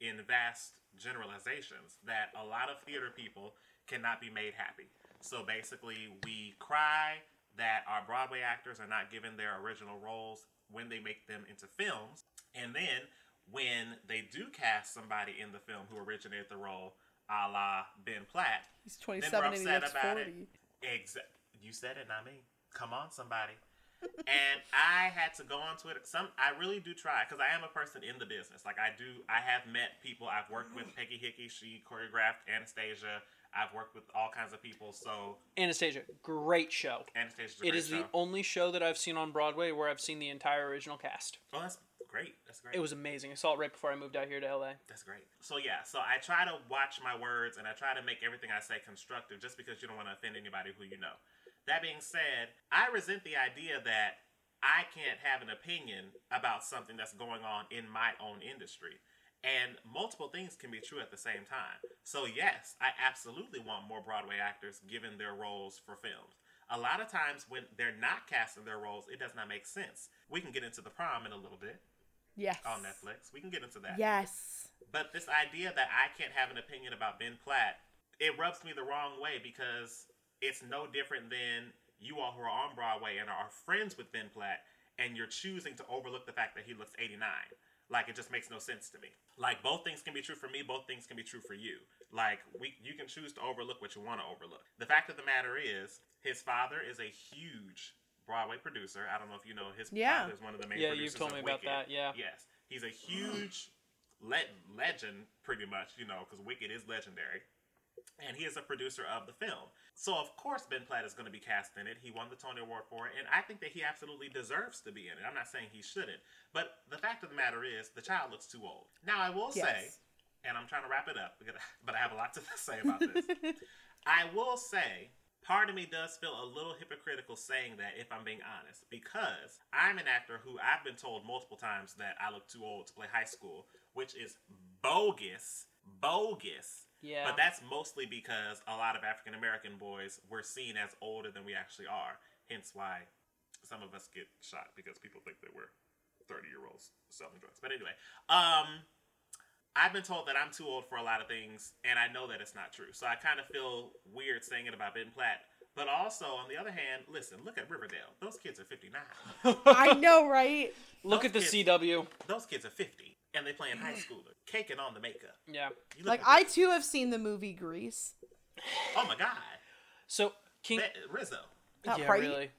Speaker 3: in vast generalizations that a lot of theater people cannot be made happy. So basically, we cry that our Broadway actors are not given their original roles when they make them into films. And then when they do cast somebody in the film who originated the role, a la Ben Platt,
Speaker 2: He's
Speaker 3: then
Speaker 2: 27
Speaker 3: we're
Speaker 2: and he looks
Speaker 3: about
Speaker 2: 40.
Speaker 3: it. Exa- you said it, not me. Come on, somebody. And I had to go on Twitter. Some I really do try because I am a person in the business. Like I do, I have met people. I've worked with Peggy Hickey. She choreographed Anastasia. I've worked with all kinds of people. So
Speaker 1: Anastasia, great show.
Speaker 3: Anastasia's a
Speaker 1: It is
Speaker 3: show.
Speaker 1: the only show that I've seen on Broadway where I've seen the entire original cast.
Speaker 3: Oh, that's great. That's great.
Speaker 1: It was amazing. I saw it right before I moved out here to LA.
Speaker 3: That's great. So yeah, so I try to watch my words and I try to make everything I say constructive just because you don't want to offend anybody who you know. That being said, I resent the idea that I can't have an opinion about something that's going on in my own industry. And multiple things can be true at the same time. So yes, I absolutely want more Broadway actors given their roles for films. A lot of times when they're not casting their roles, it does not make sense. We can get into the prom in a little bit
Speaker 2: Yes.
Speaker 3: on Netflix. We can get into that.
Speaker 2: Yes.
Speaker 3: But this idea that I can't have an opinion about Ben Platt, it rubs me the wrong way because it's no different than you all who are on Broadway and are friends with Ben Platt and you're choosing to overlook the fact that he looks 89. Like it just makes no sense to me. Like both things can be true for me, both things can be true for you. Like we you can choose to overlook what you want to overlook. The fact of the matter is, his father is a huge Broadway producer. I don't know if you know his
Speaker 2: Yeah.
Speaker 3: father is one of the main producers.
Speaker 1: Yeah,
Speaker 3: producers
Speaker 1: you've told
Speaker 3: of
Speaker 1: me about that, yeah.
Speaker 3: Yes. He's a huge le- legend, pretty much, you know, because Wicked is legendary. And he is a producer of the film. So, of course, Ben Platt is going to be cast in it. He won the Tony Award for it. And I think that he absolutely deserves to be in it. I'm not saying he shouldn't. But the fact of the matter is, the child looks too old. Now, I will say, and I'm trying to wrap it up, because- (laughs) but I have a lot to (laughs) say about this. (laughs) I will say, part of me does feel a little hypocritical saying that, if I'm being honest, because I'm an actor who I've been told multiple times that I look too old to play high school, which is bogus, bogus.
Speaker 1: Yeah.
Speaker 3: But that's mostly because a lot of African American boys were seen as older than we actually are. Hence why some of us get shot because people think that we're 30 year olds selling drugs. But anyway, um, I've been told that I'm too old for a lot of things, and I know that it's not true. So I kind of feel weird saying it about Ben Platt. But also, on the other hand, listen, look at Riverdale. Those kids are 59. (laughs)
Speaker 2: I know, right?
Speaker 1: Look
Speaker 3: Those
Speaker 1: at the
Speaker 3: kids-
Speaker 1: CW.
Speaker 3: Those kids are 50, and they playing high schooler, caking on the makeup.
Speaker 1: Yeah.
Speaker 3: You look
Speaker 2: Like I too have seen the movie Grease.
Speaker 3: Oh my God.
Speaker 1: So King.
Speaker 3: That- Rizzo.
Speaker 2: Not
Speaker 1: yeah,
Speaker 2: right?
Speaker 1: really.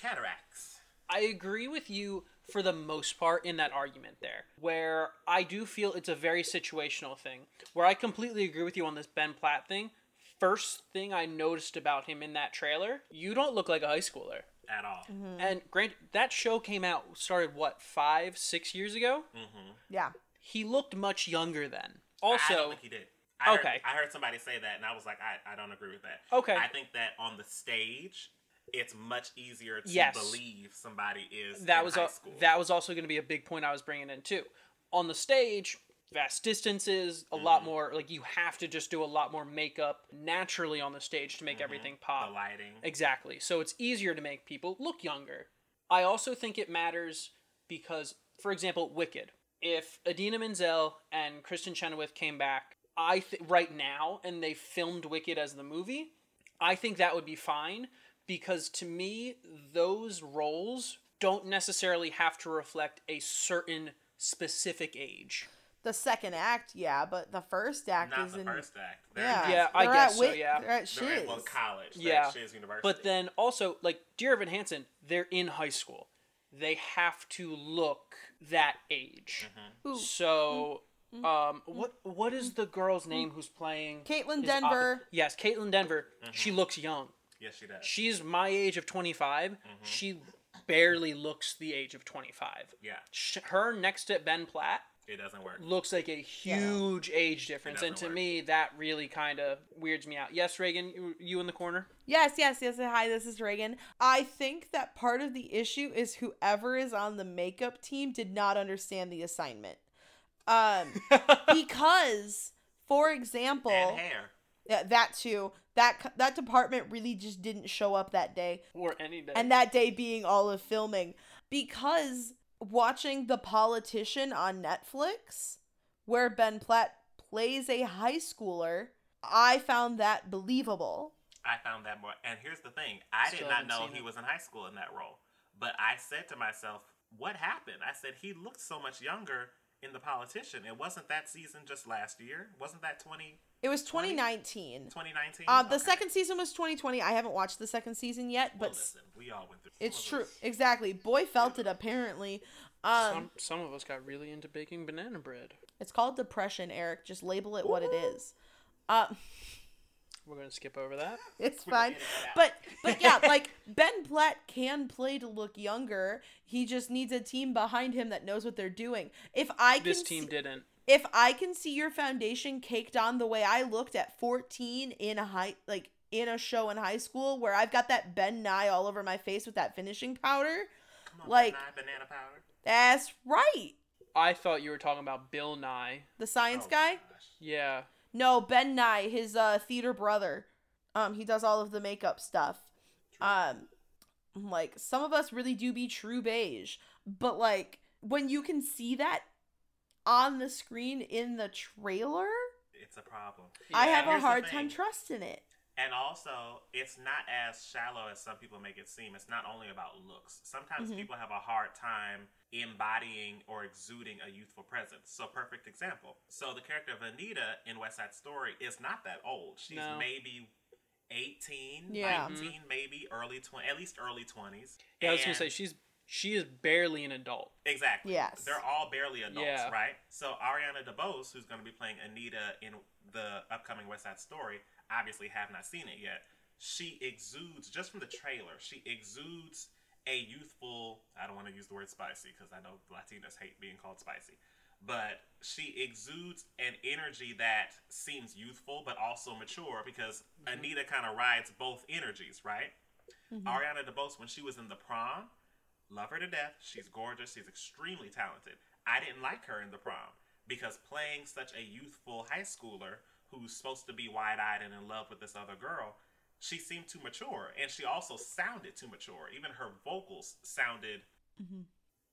Speaker 3: Cataracts.
Speaker 1: I agree with you for the most part in that argument there, where I do feel it's a very situational thing. Where I completely agree with you on this Ben Platt thing. First thing I noticed about him in that trailer, you don't look like a high schooler.
Speaker 3: At all. Mm-hmm.
Speaker 1: And grant that show came out started what five six years ago. Mm-hmm.
Speaker 2: Yeah.
Speaker 1: He looked much younger then.
Speaker 3: I don't
Speaker 1: Also,
Speaker 3: think he did. I
Speaker 1: Okay.
Speaker 3: Heard, I heard somebody say that, and I was like, I, I don't agree with that.
Speaker 1: Okay.
Speaker 3: I think that on the stage, it's much easier to
Speaker 1: Yes.
Speaker 3: believe somebody is
Speaker 1: that
Speaker 3: in
Speaker 1: was
Speaker 3: high
Speaker 1: a,
Speaker 3: school.
Speaker 1: that was also going to be a big point I was bringing in too. On the stage, vast distances, a
Speaker 3: Mm-hmm.
Speaker 1: lot more like you have to just do a lot more makeup naturally on the stage to make everything pop.
Speaker 3: Mm-hmm. the lighting.
Speaker 1: Exactly. So it's easier to make people look younger. I also think it matters because, for example, Wicked. If Idina Menzel and Kristin Chenoweth came back, I th- right now and they filmed Wicked as the movie, I think that would be fine because to me those roles don't necessarily have to reflect a certain specific age.
Speaker 2: The second act, yeah, but the first act
Speaker 3: Not
Speaker 2: is
Speaker 3: the
Speaker 2: in
Speaker 3: first act. They're
Speaker 2: yeah,
Speaker 1: Yeah, I
Speaker 2: they're
Speaker 1: guess
Speaker 2: at
Speaker 1: so, yeah.
Speaker 2: They're at
Speaker 3: They're at well,
Speaker 2: Shiz.
Speaker 3: college. They're
Speaker 1: Yeah.
Speaker 3: at Shiz University.
Speaker 1: But then also, like Dear Evan Hansen, they're in high school. They have to look that age.
Speaker 3: Mm-hmm.
Speaker 2: Ooh.
Speaker 1: So, um, what what is the girl's name who's playing? Kaitlyn
Speaker 2: Dever.
Speaker 1: oppo- yes, Kaitlyn Dever. She
Speaker 3: Mm-hmm.
Speaker 1: looks young.
Speaker 3: yes, she does.
Speaker 1: She's my age of 25.
Speaker 3: Mm-hmm.
Speaker 1: She barely looks the age of 25.
Speaker 3: Yeah,
Speaker 1: Sh- Her next to Ben Platt
Speaker 3: it doesn't work.
Speaker 1: looks like a huge age difference, and to
Speaker 3: work.
Speaker 1: me, that really kind of weirds me out. Yes, Reagan, you- you in the corner?
Speaker 2: Yes, yes, yes. Hi, this is Reagan. I think that part of the issue is whoever is on the makeup team did not understand the assignment. Um, (laughs) because, for example,
Speaker 3: And hair.
Speaker 2: yeah, that too, that that department really just didn't show up that day.
Speaker 1: or any day.
Speaker 2: and that day being all of filming because watching the politician on netflix where ben platt plays a high schooler i found that believable
Speaker 3: I found that more. And here's the thing: I
Speaker 1: Still
Speaker 3: did not know he
Speaker 1: it.
Speaker 3: was in high school in that role. But I said to myself, "What happened?" I said he looked so much younger in the politician. It wasn't that season just last year. Wasn't that 20,
Speaker 2: it was 2019
Speaker 3: 2019?
Speaker 2: um the
Speaker 3: Okay.
Speaker 2: second season was 2020 i haven't watched the second season yet but s-
Speaker 3: listen, we all went through.
Speaker 2: it's true
Speaker 3: of us-
Speaker 2: exactly boy felt it apparently um
Speaker 1: some, some of us got really into baking banana bread.
Speaker 2: it's called depression eric just label it what it is uh (laughs)
Speaker 1: We're going to skip over that. (laughs)
Speaker 2: It's fine.
Speaker 3: edit it out.
Speaker 2: But but yeah, (laughs) like Ben Platt can play to look younger. He just needs a team behind him that knows what they're doing. If I can
Speaker 1: This team
Speaker 2: see,
Speaker 1: didn't.
Speaker 2: if I can see your foundation caked on the way I looked at 14 in a high like in a show in high school where I've got that Ben Nye all over my face with that finishing powder,
Speaker 3: Come on,
Speaker 2: like-
Speaker 3: banana, banana powder.
Speaker 2: that's right.
Speaker 1: I thought you were talking about Bill Nye.
Speaker 2: The science
Speaker 3: Oh,
Speaker 2: guy?
Speaker 3: gosh.
Speaker 1: Yeah.
Speaker 2: No, Ben Nye, his uh theater brother. Um, he does all of the makeup stuff. Um, like some of us really do be true beige, but like when you can see that on the screen in the trailer,
Speaker 3: It's a problem.
Speaker 2: I have a
Speaker 3: Here's the
Speaker 2: hard time trusting it.
Speaker 3: And also, it's not as shallow as some people make it seem. It's not only about looks. Sometimes
Speaker 2: Mhm.
Speaker 3: people have a hard time embodying or exuding a youthful presence. So, perfect example. So, the character of Anita in West Side Story is not that old. She's
Speaker 1: No.
Speaker 3: maybe 18,
Speaker 2: Yeah.
Speaker 3: 19, maybe early 20, at least early 20s.
Speaker 1: Yeah, I was going to say, she's she is barely an adult.
Speaker 3: Exactly.
Speaker 2: Yes.
Speaker 3: They're all barely adults,
Speaker 1: Yeah.
Speaker 3: right? So Ariana DeBose, who's going to be playing Anita in the upcoming West Side Story, obviously have not seen it yet. She exudes just from the trailer. She exudes a youthful. I don't want to use the word spicy because I know Latinas hate being called spicy, but she exudes an energy that seems youthful but also mature because mm-hmm. Anita kind of rides both energies, right? Mm-hmm. Ariana DeBose, when she was in the prom, love her to death. She's gorgeous. She's extremely talented. I didn't like her in the prom because playing such a youthful high schooler who's supposed to be wide eyed and in love with this other girl, she seemed too mature. And she also sounded too mature. Even her vocals sounded
Speaker 2: Mhm.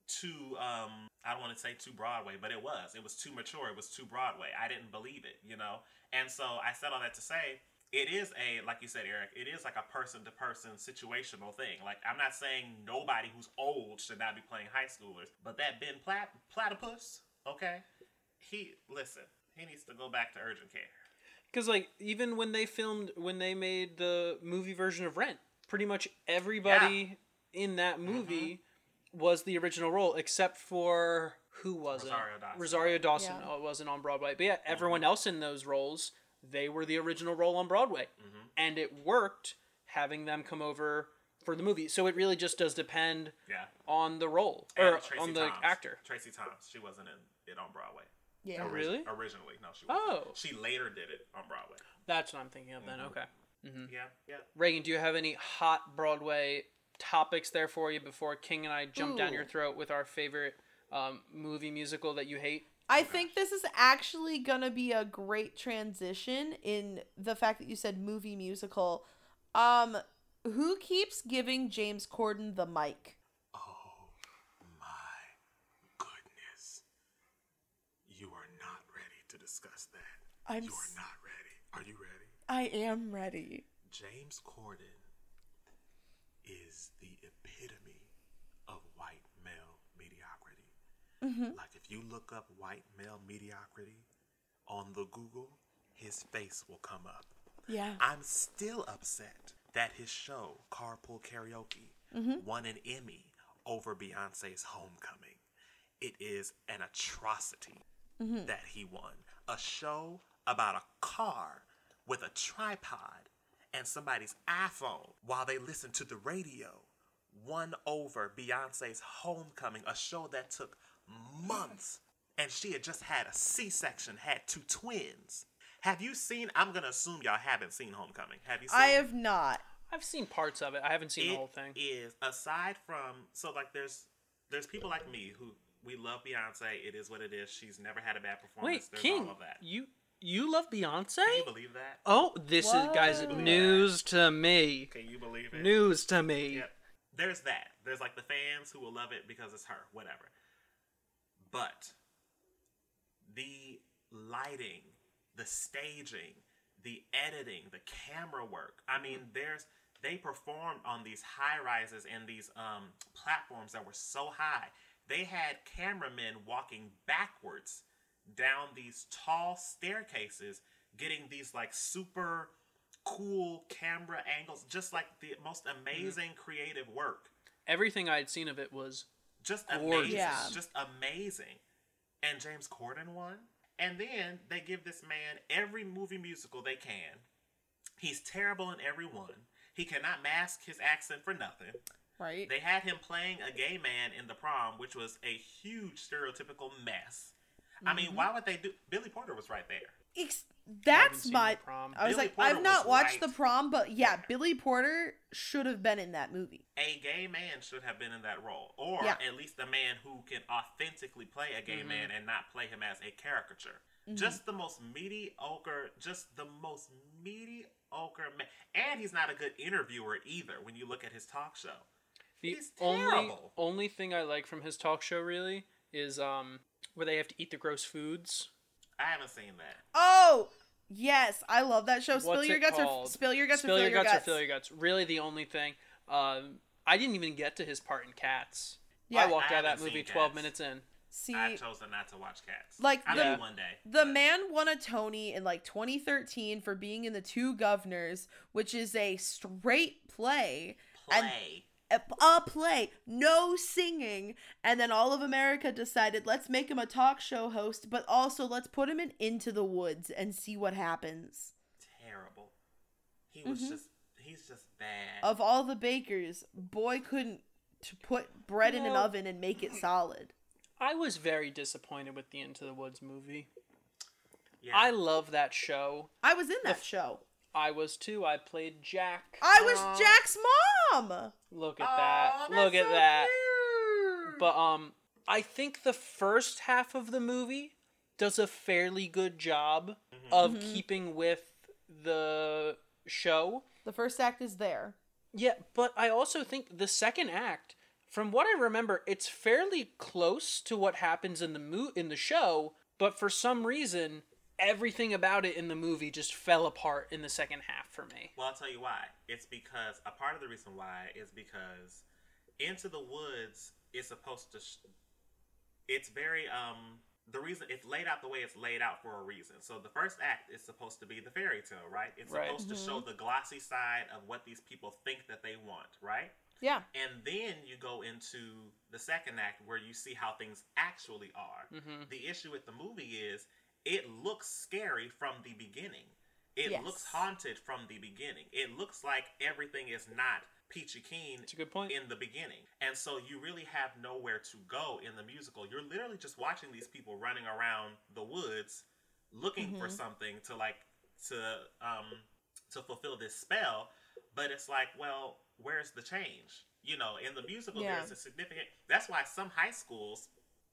Speaker 3: too, um, I don't want to say too Broadway, but it was. It was too mature. It was too Broadway. I didn't believe it, you know? And so I said all that to say, it is a like you said eric it is like a person to person situational thing like i'm not saying nobody who's old should not be playing high schoolers but that ben Plat- platypus okay he listen he needs to go back to urgent care
Speaker 1: Because like even when they filmed when they made the movie version of Rent, pretty much everybody in that movie was the original role except for who was
Speaker 3: Rosario
Speaker 1: it?
Speaker 3: Dawson.
Speaker 1: Rosario Dawson.
Speaker 2: Yeah.
Speaker 1: Oh, it wasn't on Broadway, but yeah, everyone else in those roles they were the original role on Broadway,
Speaker 3: Mm-hmm.
Speaker 1: and it worked having them come over for the movie. So it really just does depend
Speaker 3: yeah
Speaker 1: on the role
Speaker 3: And
Speaker 1: or
Speaker 3: Tracie
Speaker 1: on the
Speaker 3: Thoms.
Speaker 1: actor.
Speaker 3: Tracie Thoms she wasn't in it on broadway
Speaker 2: Yeah.
Speaker 1: Oh, really?
Speaker 3: originally no she wasn't
Speaker 1: Oh.
Speaker 3: she later did it on broadway
Speaker 1: That's what I'm thinking of then.
Speaker 3: Mhm.
Speaker 1: Okay.
Speaker 3: yeah yeah
Speaker 1: Reagan, do you have any hot Broadway topics there for you before King and I jump down your throat with our favorite um, movie musical that you hate?
Speaker 2: I think this is actually gonna be a great transition in the fact that you said movie musical. Um, who keeps giving James Corden the mic?
Speaker 3: Oh my goodness. You are not ready to discuss that.
Speaker 2: I'm
Speaker 3: you are not ready. Are you ready?
Speaker 2: I am ready.
Speaker 3: James Corden is the epitome of white male mediocrity.
Speaker 2: Mhm.
Speaker 3: Like if you look up white male mediocrity on the Google, his face will come up.
Speaker 2: Yeah.
Speaker 3: I'm still upset that his show, Carpool Karaoke, won an Emmy over Beyonce's Homecoming. It is an atrocity Mm-hmm. that he won. A show about a car with a tripod and somebody's iPhone while they listen to the radio won over Beyonce's Homecoming, a show that took months, and she had just had a C-section, had two twins. Have you seen? I'm gonna assume y'all haven't seen Homecoming. Have you seen?
Speaker 2: I have not.
Speaker 1: I've seen parts of it. I haven't seen the whole thing.
Speaker 3: It is aside from so like there's there's people like me who we love Beyonce. It is what it is. She's never had a bad
Speaker 1: Wait,
Speaker 3: performance. there's
Speaker 1: King,
Speaker 3: all of that.
Speaker 1: you you love Beyonce?
Speaker 3: Can you believe that?
Speaker 1: Oh, this is guys
Speaker 2: What?
Speaker 1: news to me.
Speaker 3: Can you believe it?
Speaker 1: News to me.
Speaker 3: Yep. There's that. There's like the fans who will love it because it's her, whatever. But the lighting, the staging, the editing, the camera work. I mean, there's they performed on these high rises and these um, platforms that were so high. They had cameramen walking backwards down these tall staircases, getting these like super cool camera angles, just like the most mm-hmm. amazing creative work.
Speaker 1: Everything I had seen of it was
Speaker 3: Just
Speaker 1: Gorgeous.
Speaker 3: amazing.
Speaker 2: Yeah.
Speaker 3: Just amazing. And James Corden won. And then they give this man every movie musical they can. He's terrible in every one. He cannot mask his accent for nothing.
Speaker 2: Right.
Speaker 3: They had him playing a gay man in the prom, which was a huge stereotypical mess. I
Speaker 2: Mm-hmm.
Speaker 3: mean, why would they do? Billy Porter was right there.
Speaker 2: Ex- that's my.
Speaker 1: The Prom.
Speaker 2: I was
Speaker 3: Billy
Speaker 2: like,
Speaker 3: Porter
Speaker 2: I've not watched
Speaker 3: right.
Speaker 2: the prom, but yeah, Billy Porter should have been in that movie.
Speaker 3: A gay man should have been in that role, or
Speaker 2: Yeah.
Speaker 3: at least a man who can authentically play a gay man and not play him as a caricature. Just the most mediocre, just the most mediocre man. And he's not a good interviewer either when you look at his talk show.
Speaker 1: The
Speaker 3: He's
Speaker 1: only
Speaker 3: terrible.
Speaker 1: only thing I like from his talk show really is um where they have to eat the gross foods.
Speaker 3: I haven't seen that.
Speaker 2: Oh yes, I love that show. Spill
Speaker 1: What's
Speaker 2: your
Speaker 1: it
Speaker 2: guts or spill your guts
Speaker 1: Spill
Speaker 2: or
Speaker 1: your guts,
Speaker 2: guts.
Speaker 1: or fill your guts. Really, the only thing. Um, I didn't even get to his part in Cats.
Speaker 2: Yeah.
Speaker 1: I walked
Speaker 3: I
Speaker 1: out of that movie
Speaker 3: seen
Speaker 1: twelve
Speaker 3: Cats.
Speaker 1: minutes in.
Speaker 2: See,
Speaker 3: I've chosen not to watch Cats.
Speaker 2: Like
Speaker 3: I
Speaker 1: the-
Speaker 3: will one day.
Speaker 2: The
Speaker 3: but-
Speaker 2: man won a Tony in like 2013 for being in The Two Governors, which is a straight play.
Speaker 3: Play.
Speaker 2: a, a play, no singing. And then all of America decided, let's make him a talk show host, but also let's put him in Into the Woods and see what happens.
Speaker 3: terrible. He was
Speaker 2: Mm-hmm.
Speaker 3: just he's just bad.
Speaker 2: Of all the bakers, boy couldn't to put bread in an oven and make it solid.
Speaker 1: I was very disappointed with the Into the Woods movie.
Speaker 3: yeah.
Speaker 1: I love that show.
Speaker 2: I was in that show.
Speaker 1: I was too. I played Jack.
Speaker 2: I was
Speaker 1: Aw,
Speaker 2: Jack's mom.
Speaker 1: Look at that.
Speaker 3: that's
Speaker 1: Look at
Speaker 3: so
Speaker 1: that.
Speaker 3: cute.
Speaker 1: But um, I think the first half of the movie does a fairly good job
Speaker 3: Mm-hmm.
Speaker 1: of keeping with the show.
Speaker 2: The first act is there.
Speaker 1: Yeah, but I also think the second act, from what I remember, it's fairly close to what happens in the mo- in the show, but for some reason, everything about it in the movie just fell apart in the second half for me.
Speaker 3: Well, I'll tell you why. It's because a part of the reason why is because Into the Woods is supposed to. Sh- it's very um. The reason it's laid out the way it's laid out for a reason. So the first act is supposed to be the fairy tale, right? It's
Speaker 1: Right.
Speaker 3: supposed to show the glossy side of what these people think that they want, right?
Speaker 2: Yeah.
Speaker 3: And then you go into the second act where you see how things actually are.
Speaker 1: Mhm.
Speaker 3: The issue with the movie is it looks scary from the beginning. It
Speaker 2: Yes.
Speaker 3: looks haunted from the beginning. It looks like everything is not peachy keen
Speaker 1: It's a good point.
Speaker 3: in the beginning. And so you really have nowhere to go in the musical. You're literally just watching these people running around the woods looking for something to like to um to fulfill this spell, but it's like, well, where's the change? You know, in the musical
Speaker 2: Yeah.
Speaker 3: there's a significant That's why some high schools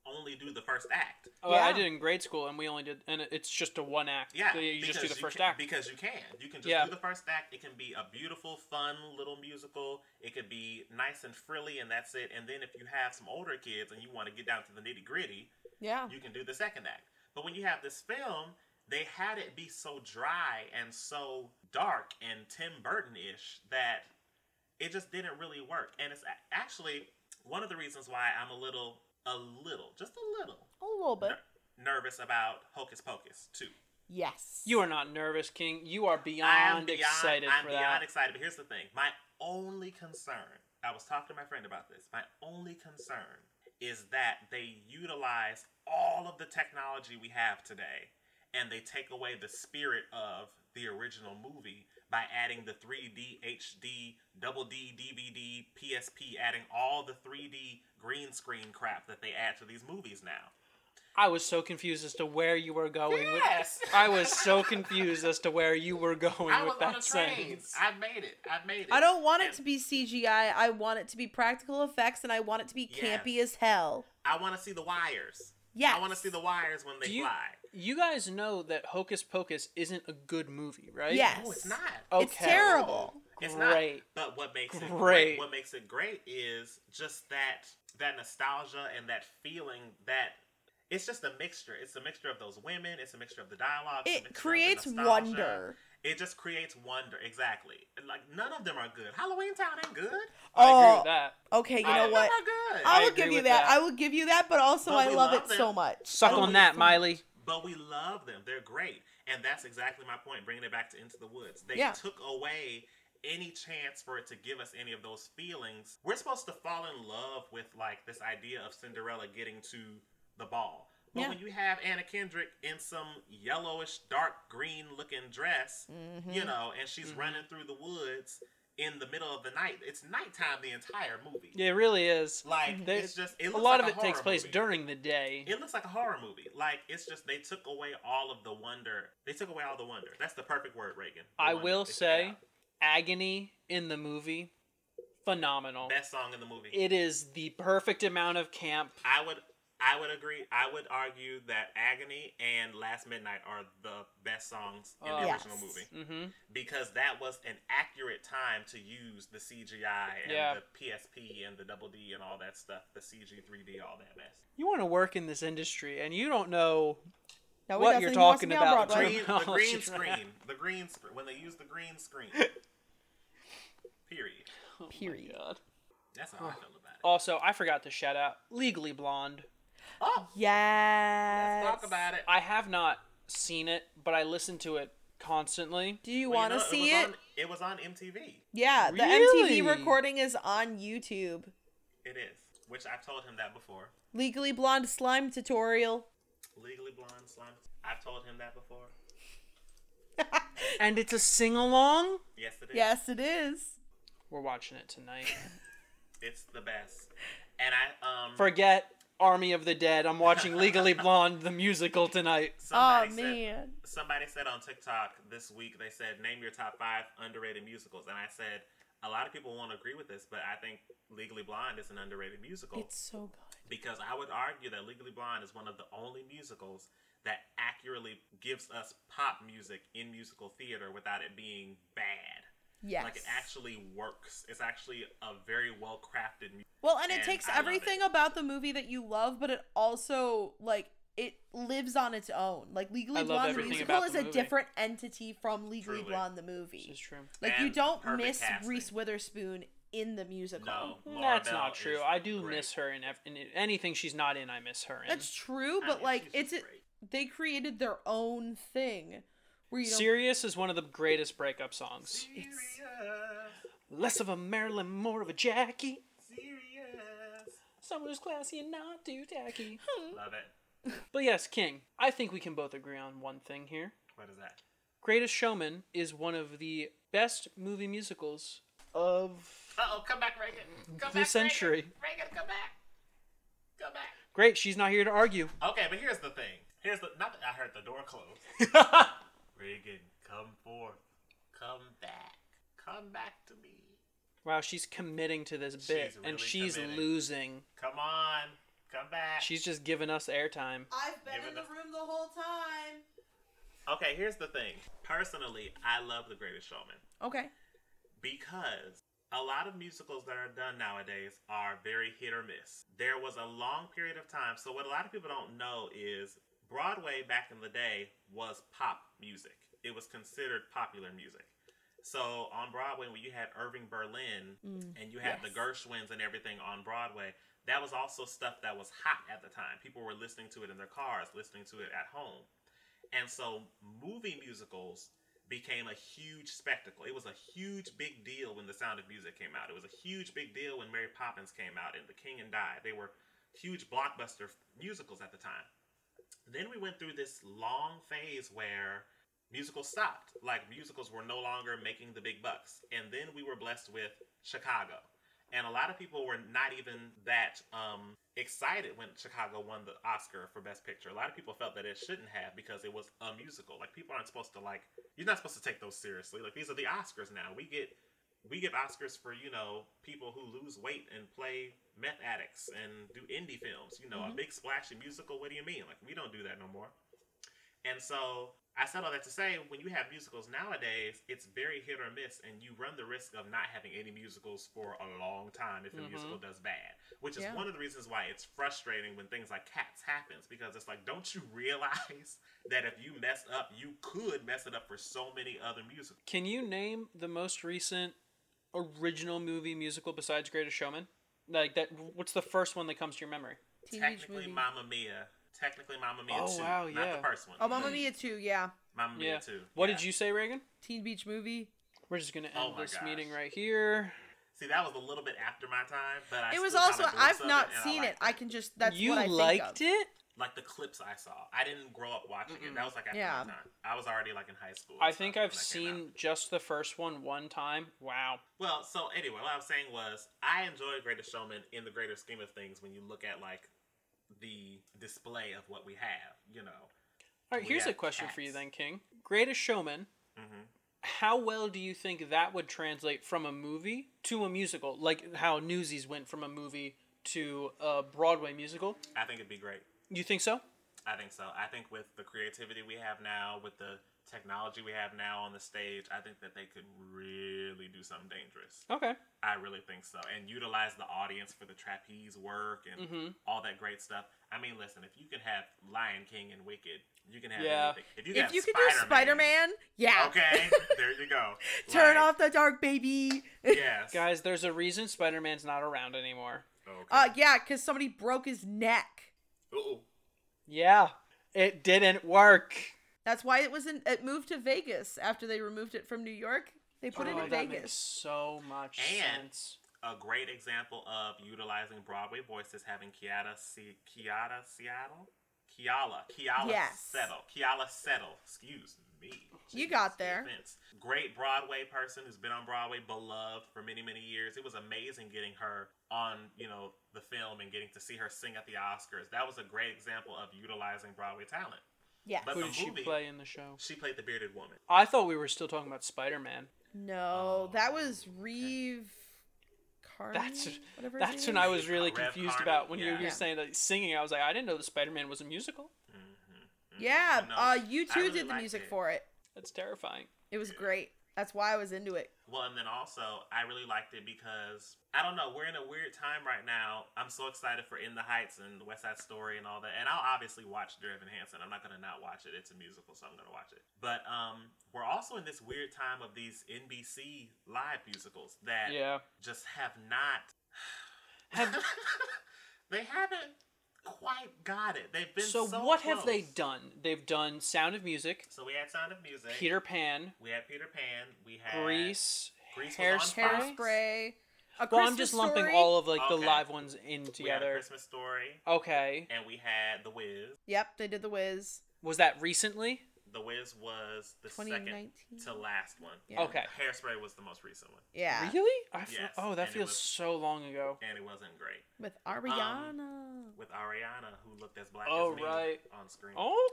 Speaker 3: only do the first act.
Speaker 1: Oh, I did in grade school, and we only did, and it's just a one act.
Speaker 3: Yeah,
Speaker 1: So you just do the first
Speaker 3: can-
Speaker 1: act.
Speaker 3: because you can. You can just
Speaker 1: Yeah.
Speaker 3: do the first act. It can be a beautiful, fun little musical. It could be nice and frilly, and that's it. And then if you have some older kids and you want to get down to the nitty gritty,
Speaker 2: Yeah.
Speaker 3: you can do the second act. But when you have this film, they had it be so dry and so dark and Tim Burton ish that it just didn't really work. And it's actually one of the reasons why I'm a little, a little, just a little
Speaker 2: A little bit.
Speaker 3: ner- nervous about Hocus Pocus too.
Speaker 2: Yes.
Speaker 1: You are not nervous, King. You are beyond,
Speaker 3: beyond,
Speaker 1: excited
Speaker 3: I'm
Speaker 1: for
Speaker 3: beyond
Speaker 1: that.
Speaker 3: excited. But here's the thing: my only concern. I was talking to my friend about this. My only concern is that they utilize all of the technology we have today and they take away the spirit of the original movie by adding the 3D, HD, double D, DVD, PSP, adding all the 3D green screen crap that they add to these movies now.
Speaker 1: I was so confused as to where you were going
Speaker 3: Yes.
Speaker 1: with. I was so confused as to where you were going
Speaker 3: I
Speaker 1: with
Speaker 3: was
Speaker 1: that
Speaker 3: a train.
Speaker 1: sentence.
Speaker 3: I made it. I made it.
Speaker 2: I don't want it to be CGI. I want it to be practical effects, and I want it to be campy
Speaker 3: Yes.
Speaker 2: as hell.
Speaker 3: I want to see the wires.
Speaker 2: Yeah.
Speaker 3: I want to see the wires when they
Speaker 1: Do you-
Speaker 3: fly.
Speaker 1: You guys know that Hocus Pocus isn't a good movie, right?
Speaker 2: Yes.
Speaker 3: No, it's not.
Speaker 2: It's terrible.
Speaker 3: It's
Speaker 1: Great.
Speaker 3: not. But what makes it
Speaker 1: Great.
Speaker 3: great. What makes it great is just that that nostalgia and that feeling that it's just a mixture. It's a mixture of those women. It's a mixture of the dialogue.
Speaker 2: It
Speaker 3: mixture of the
Speaker 2: creates wonder.
Speaker 3: It just creates wonder. Exactly. Like none of them are good. Halloween Town ain't good.
Speaker 1: I agree
Speaker 2: Oh,
Speaker 1: with that.
Speaker 2: okay. You
Speaker 1: I-
Speaker 2: know what?
Speaker 3: good.
Speaker 2: I
Speaker 1: I
Speaker 2: will
Speaker 1: agree
Speaker 2: give you that.
Speaker 1: that.
Speaker 2: I will give you that, but also
Speaker 3: But
Speaker 2: I love
Speaker 3: love
Speaker 2: it
Speaker 3: them.
Speaker 2: so much.
Speaker 1: Suck on that, Miley.
Speaker 3: But we love them. They're great. And that's exactly my point, bringing it back to Into the Woods. They
Speaker 2: Yeah.
Speaker 3: took away any chance for it to give us any of those feelings. We're supposed to fall in love with like this idea of Cinderella getting to the ball. But
Speaker 2: Yeah.
Speaker 3: when you have Anna Kendrick in some yellowish, dark green looking dress,
Speaker 2: Mm-hmm.
Speaker 3: you know, and she's
Speaker 1: Mhm.
Speaker 3: running through the woods in the middle of the night, it's nighttime the entire movie.
Speaker 1: Yeah, it really is.
Speaker 3: Like
Speaker 1: There-
Speaker 3: it's just it
Speaker 1: a lot
Speaker 3: like
Speaker 1: of it takes place
Speaker 3: movie.
Speaker 1: during the day.
Speaker 3: It looks like a horror movie. Like it's just they took away all of the wonder. They took away all the wonder. That's the perfect word, Reagan.
Speaker 1: I
Speaker 3: wonder.
Speaker 1: will
Speaker 3: They took it
Speaker 1: say, agony in the movie, phenomenal.
Speaker 3: best song in the movie.
Speaker 1: It is the perfect amount of camp.
Speaker 3: I would I would agree. I would argue that Agony and Last Midnight are the best songs in the
Speaker 1: Oh.
Speaker 3: original
Speaker 2: Yes.
Speaker 3: movie
Speaker 1: hmm
Speaker 3: because that was an accurate time to use the CGI and
Speaker 1: Yeah.
Speaker 3: the PSP and the double D and all that stuff, the CG 3D, all that mess.
Speaker 1: You want to work in this industry, and you don't know
Speaker 2: No,
Speaker 1: What you're
Speaker 2: He wants to
Speaker 1: talking about,
Speaker 2: Broadway.
Speaker 3: Green, the (laughs) green screen, the green screen when they use the green screen. (laughs) Period.
Speaker 1: Oh
Speaker 2: Period.
Speaker 1: God.
Speaker 3: That's how I feel about it.
Speaker 1: Also, I forgot to shout out Legally Blonde.
Speaker 3: Oh, (gasps)
Speaker 2: Yes.
Speaker 3: let's talk about it.
Speaker 1: I have not seen it, but I listen to it constantly.
Speaker 2: Do you
Speaker 3: Well,
Speaker 2: want to
Speaker 3: know,
Speaker 2: see
Speaker 3: was
Speaker 2: it?
Speaker 3: On, it was on MTV.
Speaker 2: Yeah, the MTV recording is on YouTube.
Speaker 3: It is, which I've told him that before.
Speaker 2: Legally Blonde slime tutorial.
Speaker 3: Legally Blonde Slime. I've told him that before. (laughs)
Speaker 1: And it's a sing along.
Speaker 3: Yes, it is.
Speaker 2: yes, it is.
Speaker 1: We're watching it tonight. (laughs)
Speaker 3: It's the best. And I um
Speaker 1: Forget Army of the Dead. I'm watching Legally Blonde the musical tonight. (laughs)
Speaker 2: Oh
Speaker 3: somebody said,
Speaker 2: man.
Speaker 3: somebody said on TikTok this week they said name your top five underrated musicals, and I said a lot of people won't agree with this, but I think Legally Blonde is an underrated musical
Speaker 2: It's so good.
Speaker 3: because I would argue that Legally Blonde is one of the only musicals that accurately gives us pop music in musical theater without it being bad.
Speaker 2: Yes.
Speaker 3: Like it actually works. It's actually a very well crafted. Mu-
Speaker 2: well, and it
Speaker 3: and
Speaker 2: takes
Speaker 3: I
Speaker 2: everything
Speaker 3: it.
Speaker 2: about the movie that you love, but it also like it lives on its own. Like Legally Blonde the musical is
Speaker 1: the
Speaker 2: a different entity from Legally
Speaker 3: Truly.
Speaker 2: Blonde the
Speaker 1: This
Speaker 2: movie.
Speaker 1: is true.
Speaker 2: Like you don't miss
Speaker 3: casting.
Speaker 2: Reese Witherspoon in the musical.
Speaker 3: No, Laura
Speaker 1: That's
Speaker 3: Bell
Speaker 1: not true. I do
Speaker 3: great.
Speaker 1: miss her in, ev- in anything she's not in. I miss her in.
Speaker 2: That's true,
Speaker 3: I
Speaker 2: but
Speaker 3: mean,
Speaker 2: like it's a, they created their own thing where you don't
Speaker 1: Serious is one of the greatest breakup songs.
Speaker 2: It's-
Speaker 1: Less of a Marilyn, more of a Jackie.
Speaker 3: serious.
Speaker 1: Someone who's classy and not too tacky.
Speaker 3: Love it. (laughs)
Speaker 1: But yes, King, I think we can both agree on one thing here.
Speaker 3: What is that?
Speaker 1: Greatest Showman is one of the best movie musicals of
Speaker 3: Uh oh, come back, Reagan. Come
Speaker 1: the
Speaker 3: back,
Speaker 1: century.
Speaker 3: Reagan. Reagan, come back. Come back.
Speaker 1: Great, she's not here to argue.
Speaker 3: Okay, but here's the thing. Here's the not that I heard the door close. (laughs) Reagan, come forth. Come back. Come back to me.
Speaker 1: wow, she's committing to this
Speaker 3: She's
Speaker 1: bit, and she's
Speaker 3: committing.
Speaker 1: losing.
Speaker 3: Come on. Come back.
Speaker 1: She's just giving us airtime.
Speaker 2: I've been
Speaker 3: Give
Speaker 2: in
Speaker 3: it
Speaker 2: the room the whole time.
Speaker 3: Okay, here's the thing. Personally, I love The Greatest Showman
Speaker 2: Okay.
Speaker 3: because a lot of musicals that are done nowadays are very hit or miss. There was a long period of time. So, what a lot of people don't know is Broadway back in the day was pop music, it was considered popular music. So, on Broadway, when you had Irving Berlin mm. and you had the Gershwins and everything on Broadway, that was also stuff that was hot at the time. People were listening to it in their cars, listening to it at home. And so movie musicals became a huge spectacle. It was a huge big deal when The Sound of Music came out. It was a huge big deal when Mary Poppins came out and The King and I. They were huge blockbuster musicals at the time. Then we went through this long phase where musicals stopped. Like musicals were no longer making the big bucks. And then we were blessed with Chicago. And a lot of people were not even that um, excited when Chicago won the Oscar for Best Picture. A lot of people felt that it shouldn't have because it was a musical. Like people aren't supposed to like you're not supposed to take those seriously. Like these are the Oscars now. We get we give Oscars for you know people who lose weight and play meth addicts and do indie films. You know, a big splashy musical. What do you mean? Like we don't do that no more. And so I said all that to say, when you have musicals nowadays, it's very hit or miss, and you run the risk of not having any musicals for a long time if a
Speaker 1: Mhm.
Speaker 3: musical does bad. Which is
Speaker 2: Yeah.
Speaker 3: one of the reasons why it's frustrating when things like Cats happens, because it's like, don't you (laughs) realize that if you mess up, you could mess it up for so many other musicals?
Speaker 1: Can you name the most recent original movie musical besides Greatest Showman? Like that. What's the first one that comes to your memory?
Speaker 2: Teen Beach
Speaker 3: Technically,
Speaker 2: Movie.
Speaker 3: Mamma Mia. Technically, Mamma Mia
Speaker 1: Oh,
Speaker 3: 2.
Speaker 1: wow,
Speaker 3: Not
Speaker 1: yeah.
Speaker 3: the first one.
Speaker 2: Oh, Mamma Mia too. Yeah.
Speaker 3: Mamma Mia
Speaker 1: Yeah.
Speaker 3: 2.
Speaker 1: What
Speaker 3: yeah.
Speaker 1: did you say, Reagan?
Speaker 2: Teen Beach Movie.
Speaker 1: We're just gonna oh end
Speaker 3: Oh
Speaker 1: this
Speaker 3: gosh.
Speaker 1: meeting right here.
Speaker 3: See, that was a little bit after my time, but I
Speaker 2: it was
Speaker 3: still
Speaker 2: also I've not
Speaker 3: and I
Speaker 2: seen it. I can just that's
Speaker 1: you
Speaker 2: what I think
Speaker 1: liked
Speaker 2: of.
Speaker 1: it?
Speaker 3: Like the clips I saw. I didn't grow up watching
Speaker 1: Mm-mm.
Speaker 3: it. That was like after
Speaker 2: Yeah.
Speaker 3: my time. I was already like in high school.
Speaker 1: I think I've
Speaker 3: when that came out.
Speaker 1: seen just the first one one time. Wow.
Speaker 3: Well, so anyway, what I was saying was I enjoy Greatest Showman in the greater scheme of things when you look at like the display of what we have. You know.
Speaker 1: All right,
Speaker 3: We
Speaker 1: here's a
Speaker 3: have
Speaker 1: question for you then, King. Greatest Showman.
Speaker 3: hmm
Speaker 1: How well do you think that would translate from a movie to a musical? Like how Newsies went from a movie to a Broadway musical?
Speaker 3: I think it'd be great.
Speaker 1: You think so?
Speaker 3: I think so. I think with the creativity we have now, with the technology we have now on the stage, I think that they could really do something dangerous.
Speaker 1: Okay.
Speaker 3: I really think so. And utilize the audience for the trapeze work and
Speaker 1: Mm-hmm.
Speaker 3: all that great stuff. I mean, listen, if you can have Lion King and Wicked, you can have
Speaker 1: Yeah.
Speaker 3: anything. If you, can
Speaker 2: If
Speaker 3: have
Speaker 2: you could do Spider Man, yeah.
Speaker 3: Okay, (laughs) there you go.
Speaker 2: Turn
Speaker 3: Like,
Speaker 2: off the dark, baby.
Speaker 3: Yes.
Speaker 1: Guys, there's a reason Spider Man's not around anymore.
Speaker 3: Okay.
Speaker 2: Uh, yeah, because somebody broke his neck.
Speaker 3: Ooh.
Speaker 1: Yeah. It didn't work.
Speaker 2: That's why it was in. It moved to Vegas after they removed it from New York. They put it
Speaker 1: Oh,
Speaker 2: in
Speaker 1: that makes
Speaker 2: Vegas.
Speaker 1: so much
Speaker 3: And-
Speaker 1: sense.
Speaker 3: A great example of utilizing Broadway voices having Kiara C- Kiara Seattle? Keala. Keala
Speaker 2: Yes.
Speaker 3: Settle. Keala Settle. Excuse me.
Speaker 2: You got there.
Speaker 3: defense. Great Broadway person who's been on Broadway, beloved for many, many years. It was amazing getting her on, you know, the film and getting to see her sing at the Oscars. That was a great example of utilizing Broadway talent.
Speaker 2: Yes.
Speaker 3: But
Speaker 1: Who
Speaker 3: the
Speaker 1: did she
Speaker 3: movie-
Speaker 1: play in the show?
Speaker 3: She played the bearded woman.
Speaker 1: I thought we were still talking about Spider Man.
Speaker 2: No, oh, that was Reeve. Carney.
Speaker 1: That's
Speaker 2: whatever.
Speaker 1: that's when I was really
Speaker 3: Rev
Speaker 1: confused
Speaker 3: Carney,
Speaker 1: about when you were
Speaker 2: Yeah.
Speaker 1: saying that singing. I was like, I didn't know the Spider Man was a musical.
Speaker 3: Mm-hmm.
Speaker 2: Yeah,
Speaker 3: No,
Speaker 2: uh, you
Speaker 3: I
Speaker 2: two
Speaker 3: really
Speaker 2: did the music
Speaker 3: it.
Speaker 2: for it.
Speaker 1: That's terrifying.
Speaker 2: It was great. That's why I was into it.
Speaker 3: Well, and then also, I really liked it because I don't know, we're in a weird time right now. I'm so excited for In the Heights and West Side Story and all that. And I'll obviously watch Dear Evan Hansen. I'm not gonna not watch it. It's a musical, so I'm gonna watch it. But um, we're also in this weird time of these NBC live musicals that
Speaker 1: Yeah.
Speaker 3: just have not.
Speaker 1: Have- (sighs)
Speaker 3: they haven't quite got it. They've been
Speaker 1: So,
Speaker 3: so,
Speaker 1: what have they done? They've done Sound of Music,
Speaker 3: So we had Sound of Music.
Speaker 1: Peter Pan,
Speaker 3: We had Peter Pan. We had
Speaker 1: Grease,
Speaker 3: Grease was on
Speaker 1: Hairspray.
Speaker 2: Hairspray. A
Speaker 1: Well, I'm
Speaker 2: Christmas
Speaker 1: just lumping
Speaker 2: Story.
Speaker 1: all of like the live ones in
Speaker 3: We had a
Speaker 1: together.
Speaker 3: Christmas Story.
Speaker 1: Okay.
Speaker 3: And we had The Wiz.
Speaker 2: Yep, they did the Wiz.
Speaker 1: Was that recently?
Speaker 3: The Wiz was the second
Speaker 2: 2019.
Speaker 3: to last one.
Speaker 2: Yeah.
Speaker 1: Okay.
Speaker 3: Hairspray was the most recent one,
Speaker 2: Yeah.
Speaker 1: Really? I f-
Speaker 3: Yes,
Speaker 1: oh, that
Speaker 3: and it
Speaker 1: feels
Speaker 3: was-
Speaker 1: so long ago.
Speaker 3: and it wasn't great.
Speaker 2: With um, Ariana.
Speaker 3: With Ariana, who looked as black
Speaker 1: Oh,
Speaker 3: as me
Speaker 1: right.
Speaker 3: on screen.
Speaker 1: Oh,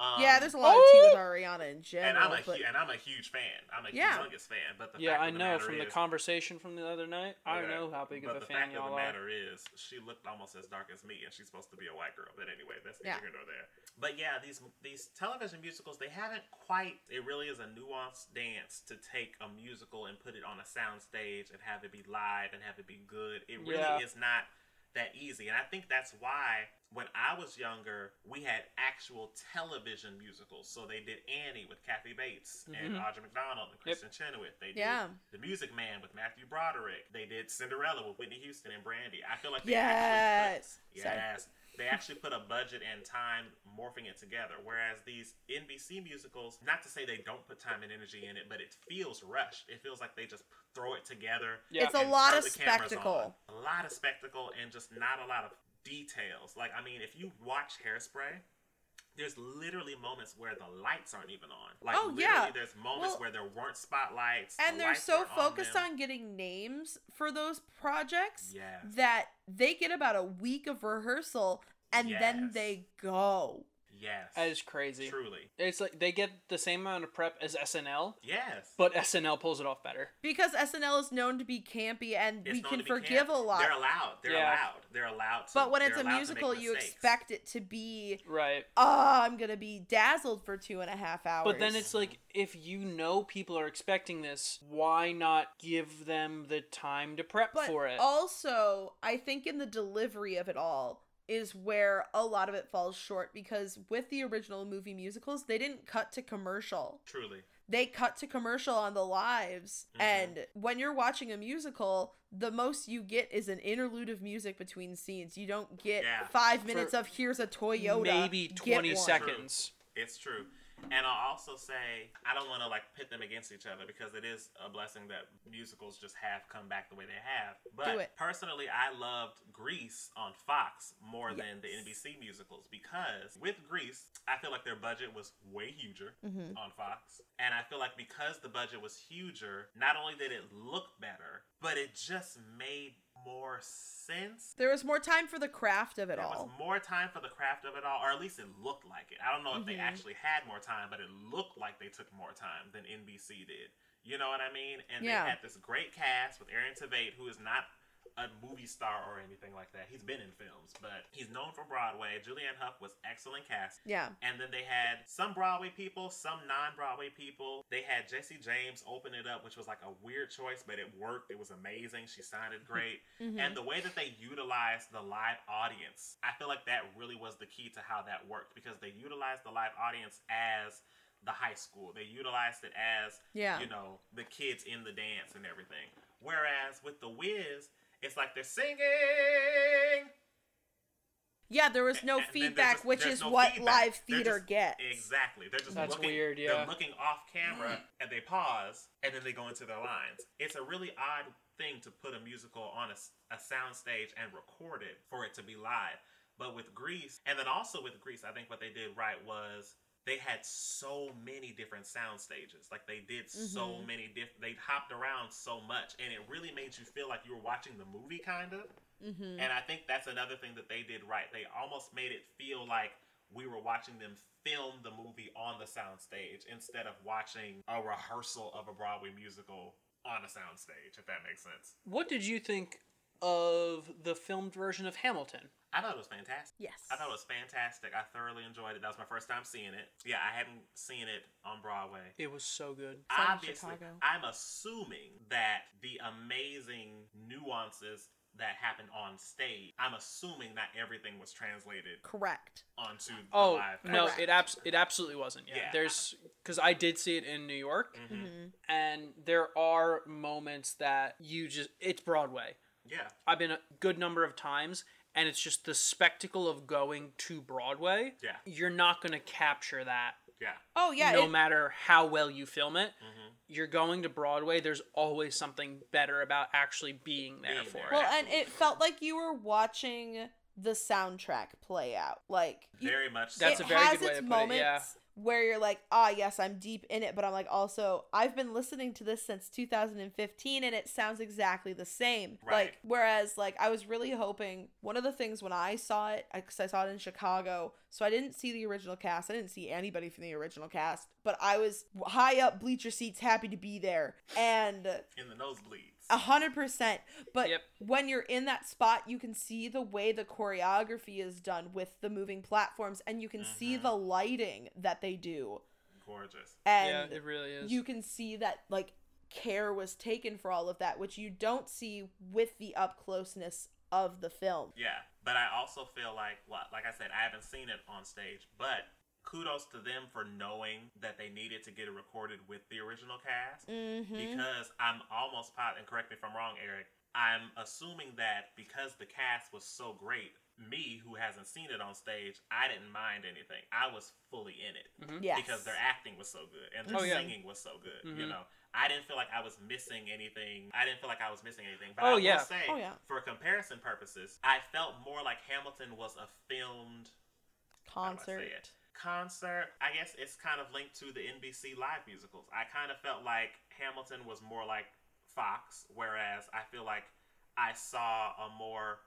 Speaker 3: Um,
Speaker 2: yeah, there's a lot of tea
Speaker 1: oh!
Speaker 2: with Ariana in general.
Speaker 3: and I'm a
Speaker 2: but
Speaker 3: hu- and I'm a huge fan. I'm a
Speaker 2: Yeah.
Speaker 3: humongous fan. But the
Speaker 1: yeah,
Speaker 3: fact
Speaker 1: I
Speaker 3: of the
Speaker 1: know
Speaker 3: matter
Speaker 1: from the conversation from the other night. I
Speaker 3: Okay.
Speaker 1: know how big
Speaker 3: but
Speaker 1: of a
Speaker 3: the
Speaker 1: fan
Speaker 3: fact of
Speaker 1: y'all
Speaker 3: the
Speaker 1: are.
Speaker 3: matter is, she looked almost as dark as me, and she's supposed to be a white girl. But anyway, that's
Speaker 2: Yeah.
Speaker 3: neither here nor there. But yeah, these these television musicals, they haven't quite. It really is a nuanced dance to take a musical and put it on a sound stage and have it be live and have it be good. It really
Speaker 1: Yeah.
Speaker 3: is not that easy, and I think that's why when I was younger, we had actual television musicals. So they did Annie with Kathy Bates and
Speaker 1: Mhm.
Speaker 3: Audra McDonald and
Speaker 1: Yep.
Speaker 3: Kristin Chenoweth. They did
Speaker 2: Yeah.
Speaker 3: The Music Man with Matthew Broderick. They did Cinderella with Whitney Houston and Brandy. I feel like they
Speaker 2: Yes.
Speaker 3: actually put,
Speaker 2: Sorry.
Speaker 3: Yes, they actually put a budget and time morphing it together. Whereas these NBC musicals, not to say they don't put time and energy in it, but it feels rushed. It feels like they just throw it together.
Speaker 1: Yeah.
Speaker 2: It's a lot of spectacle.
Speaker 3: on. A lot of spectacle and just not a lot of details. Like I mean, if you watch Hairspray, there's literally moments where the lights aren't even on. Like
Speaker 2: Oh,
Speaker 3: literally
Speaker 2: yeah.
Speaker 3: there's moments
Speaker 2: Well,
Speaker 3: where there weren't spotlights.
Speaker 2: and
Speaker 3: the
Speaker 2: they're so focused
Speaker 3: them.
Speaker 2: on getting names for those projects
Speaker 3: Yes.
Speaker 2: that they get about a week of rehearsal and then they go.
Speaker 3: Yes.
Speaker 1: That is crazy.
Speaker 3: Truly.
Speaker 1: It's like they get the same amount of prep as SNL,
Speaker 3: Yes.
Speaker 1: but SNL pulls it off better.
Speaker 2: Because SNL is known to be campy and
Speaker 3: It's
Speaker 2: we can forgive
Speaker 3: camp.
Speaker 2: a lot.
Speaker 3: They're allowed. They're
Speaker 1: Yeah.
Speaker 3: allowed. They're allowed to.
Speaker 2: but when it's a
Speaker 3: allowed to make
Speaker 2: musical, you expect it to be,
Speaker 1: Right.
Speaker 2: oh, I'm going to be dazzled for two and a half hours.
Speaker 1: But then it's like if you know people are expecting this, why not give them the time to prep
Speaker 2: But
Speaker 1: for it?
Speaker 2: also, I think in the delivery of it all is where a lot of it falls short because with the original movie musicals, they didn't cut to commercial.
Speaker 3: Truly.
Speaker 2: They cut to commercial on the lives.
Speaker 3: Mhm.
Speaker 2: And when you're watching a musical, the most you get is an interlude of music between scenes. You don't get
Speaker 3: Yeah.
Speaker 2: five minutes
Speaker 1: For
Speaker 2: of here's a Toyota.
Speaker 1: Maybe 20
Speaker 2: one."
Speaker 1: seconds.
Speaker 3: It's true. And I'll also say I don't want to like pit them against each other because it is a blessing that musicals just have come back the way they have. But personally, I loved Grease on Fox more than the NBC musicals because with Grease, I feel like their budget was way huger
Speaker 2: Mhm.
Speaker 3: on Fox. And I feel like because the budget was huger, not only did it look better, but it just made more sense
Speaker 2: There was more time for the craft of it all.
Speaker 3: there
Speaker 2: all.
Speaker 3: was more time for the craft of it all, or at least it looked like it. I don't know if they
Speaker 2: Mhm.
Speaker 3: actually had more time, but it looked like they took more time than NBC did. You know what I mean? And
Speaker 2: Yeah.
Speaker 3: they had this great cast with Aaron Tveit, who is not a movie star or anything like that. He's been in films, but he's known for Broadway. Julianne Hough was excellent cast.
Speaker 2: Yeah.
Speaker 3: And then they had some Broadway people, some non-Broadway people. They had Jessie J open it up, which was like a weird choice, but it worked. It was amazing. She sounded great. (laughs)
Speaker 2: Mhm.
Speaker 3: And the way that they utilized the live audience, I feel like that really was the key to how that worked because they utilized the live audience as the high school. They utilized it as,
Speaker 2: Yeah.
Speaker 3: you know, the kids in the dance and everything. Whereas with the Wiz, it's like they're singing.
Speaker 2: Yeah, there was no (laughs)
Speaker 3: and then
Speaker 2: feedback,
Speaker 3: just-
Speaker 2: which is
Speaker 3: no
Speaker 2: what
Speaker 3: feedback.
Speaker 2: live theater
Speaker 3: just-
Speaker 2: gets.
Speaker 3: Exactly. They're just
Speaker 1: That's
Speaker 3: looking,
Speaker 1: weird,
Speaker 3: They're looking off camera mm. and they pause and then they go into their lines. It's a really odd thing to put a musical on a sound stage and record it for it to be live. But with Grease, and then also with Grease, I think what they did right was they had so many different sound stages. Like they did so
Speaker 2: Mhm.
Speaker 3: many different. They hopped around so much, and it really made you feel like you were watching the movie, kind of.
Speaker 2: Mm-hmm.
Speaker 3: And I think that's another thing that they did right. They almost made it feel like we were watching them film the movie on the sound stage instead of watching a rehearsal of a Broadway musical on a sound stage, if that makes sense.
Speaker 1: What did you think of the filmed version of Hamilton?
Speaker 3: I thought it was fantastic.
Speaker 2: Yes.
Speaker 3: I thought it was fantastic. I thoroughly enjoyed it. That was my first time seeing it. Yeah, I hadn't seen it on Broadway.
Speaker 1: It was so good.
Speaker 2: It's
Speaker 3: Obviously,
Speaker 2: Chicago.
Speaker 3: I'm assuming that the amazing nuances that happened on stage, I'm assuming that everything was translated
Speaker 2: Correct.
Speaker 3: onto the
Speaker 1: Oh
Speaker 3: live
Speaker 1: no, it abs- it absolutely wasn't. Yeah,
Speaker 3: Yeah.
Speaker 1: there's because I did see it in New York,
Speaker 3: hmm
Speaker 2: Mm-hmm.
Speaker 1: and there are moments that you just it's Broadway.
Speaker 3: Yeah.
Speaker 1: I've been a good number of times, and it's just the spectacle of going to Broadway.
Speaker 3: Yeah.
Speaker 1: You're not going to capture that
Speaker 3: Yeah.
Speaker 2: Oh yeah.
Speaker 1: no
Speaker 2: it-
Speaker 1: matter how well you film it.
Speaker 3: hmm
Speaker 1: You're going to Broadway. There's always something better about actually being there
Speaker 3: Being
Speaker 1: for
Speaker 3: there.
Speaker 1: it.
Speaker 2: well, and it felt like you were watching the soundtrack play out. Like you-
Speaker 3: Very much. So.
Speaker 1: That's
Speaker 2: it
Speaker 1: a very
Speaker 2: has
Speaker 1: good way
Speaker 2: its
Speaker 1: to put it, yeah.
Speaker 2: Where you're like, ah, yes, I'm deep in it, but I'm like, also, I've been listening to this since 2015, and it sounds exactly the same.
Speaker 3: Right.
Speaker 2: Like, whereas, like, I was really hoping one of the things when I saw it, because I saw it in Chicago, so I didn't see the original cast, I didn't see anybody from the original cast, but I was high up bleacher seats, happy to be there, and
Speaker 3: in the nosebleeds.
Speaker 2: A hundred percent. But
Speaker 1: Yep.
Speaker 2: when you're in that spot, you can see the way the choreography is done with the moving platforms, and you can see
Speaker 3: Mhm.
Speaker 2: the lighting that they do,
Speaker 3: Gorgeous.
Speaker 1: yeah,
Speaker 2: and
Speaker 1: it really is.
Speaker 2: you can see that like care was taken for all of that, which you don't see with the up closeness of the film.
Speaker 3: Yeah, but I also feel like, well, like I said, I haven't seen it on stage, but kudos to them for knowing that they needed to get it recorded with the original cast.
Speaker 2: Mm-hmm.
Speaker 3: Because I'm almost positive, and correct me if I'm wrong, Eric. I'm assuming that because the cast was so great, me who hasn't seen it on stage, I didn't mind anything. I was fully in it
Speaker 1: Mhm.
Speaker 2: Yes.
Speaker 3: because their acting was so good and their
Speaker 1: Oh, yeah.
Speaker 3: singing was so good. You
Speaker 1: Mhm.
Speaker 3: know, I didn't feel like I was missing anything. I didn't feel like I was missing anything. But
Speaker 1: Oh,
Speaker 3: I
Speaker 1: yeah.
Speaker 3: will say,
Speaker 2: Oh, yeah.
Speaker 3: for comparison purposes, I felt more like Hamilton was a filmed how do I say
Speaker 2: concert.
Speaker 3: it? Concert, I guess it's kind of linked to the NBC live musicals. I kind of felt like Hamilton was more like Fox, whereas I feel like I saw a more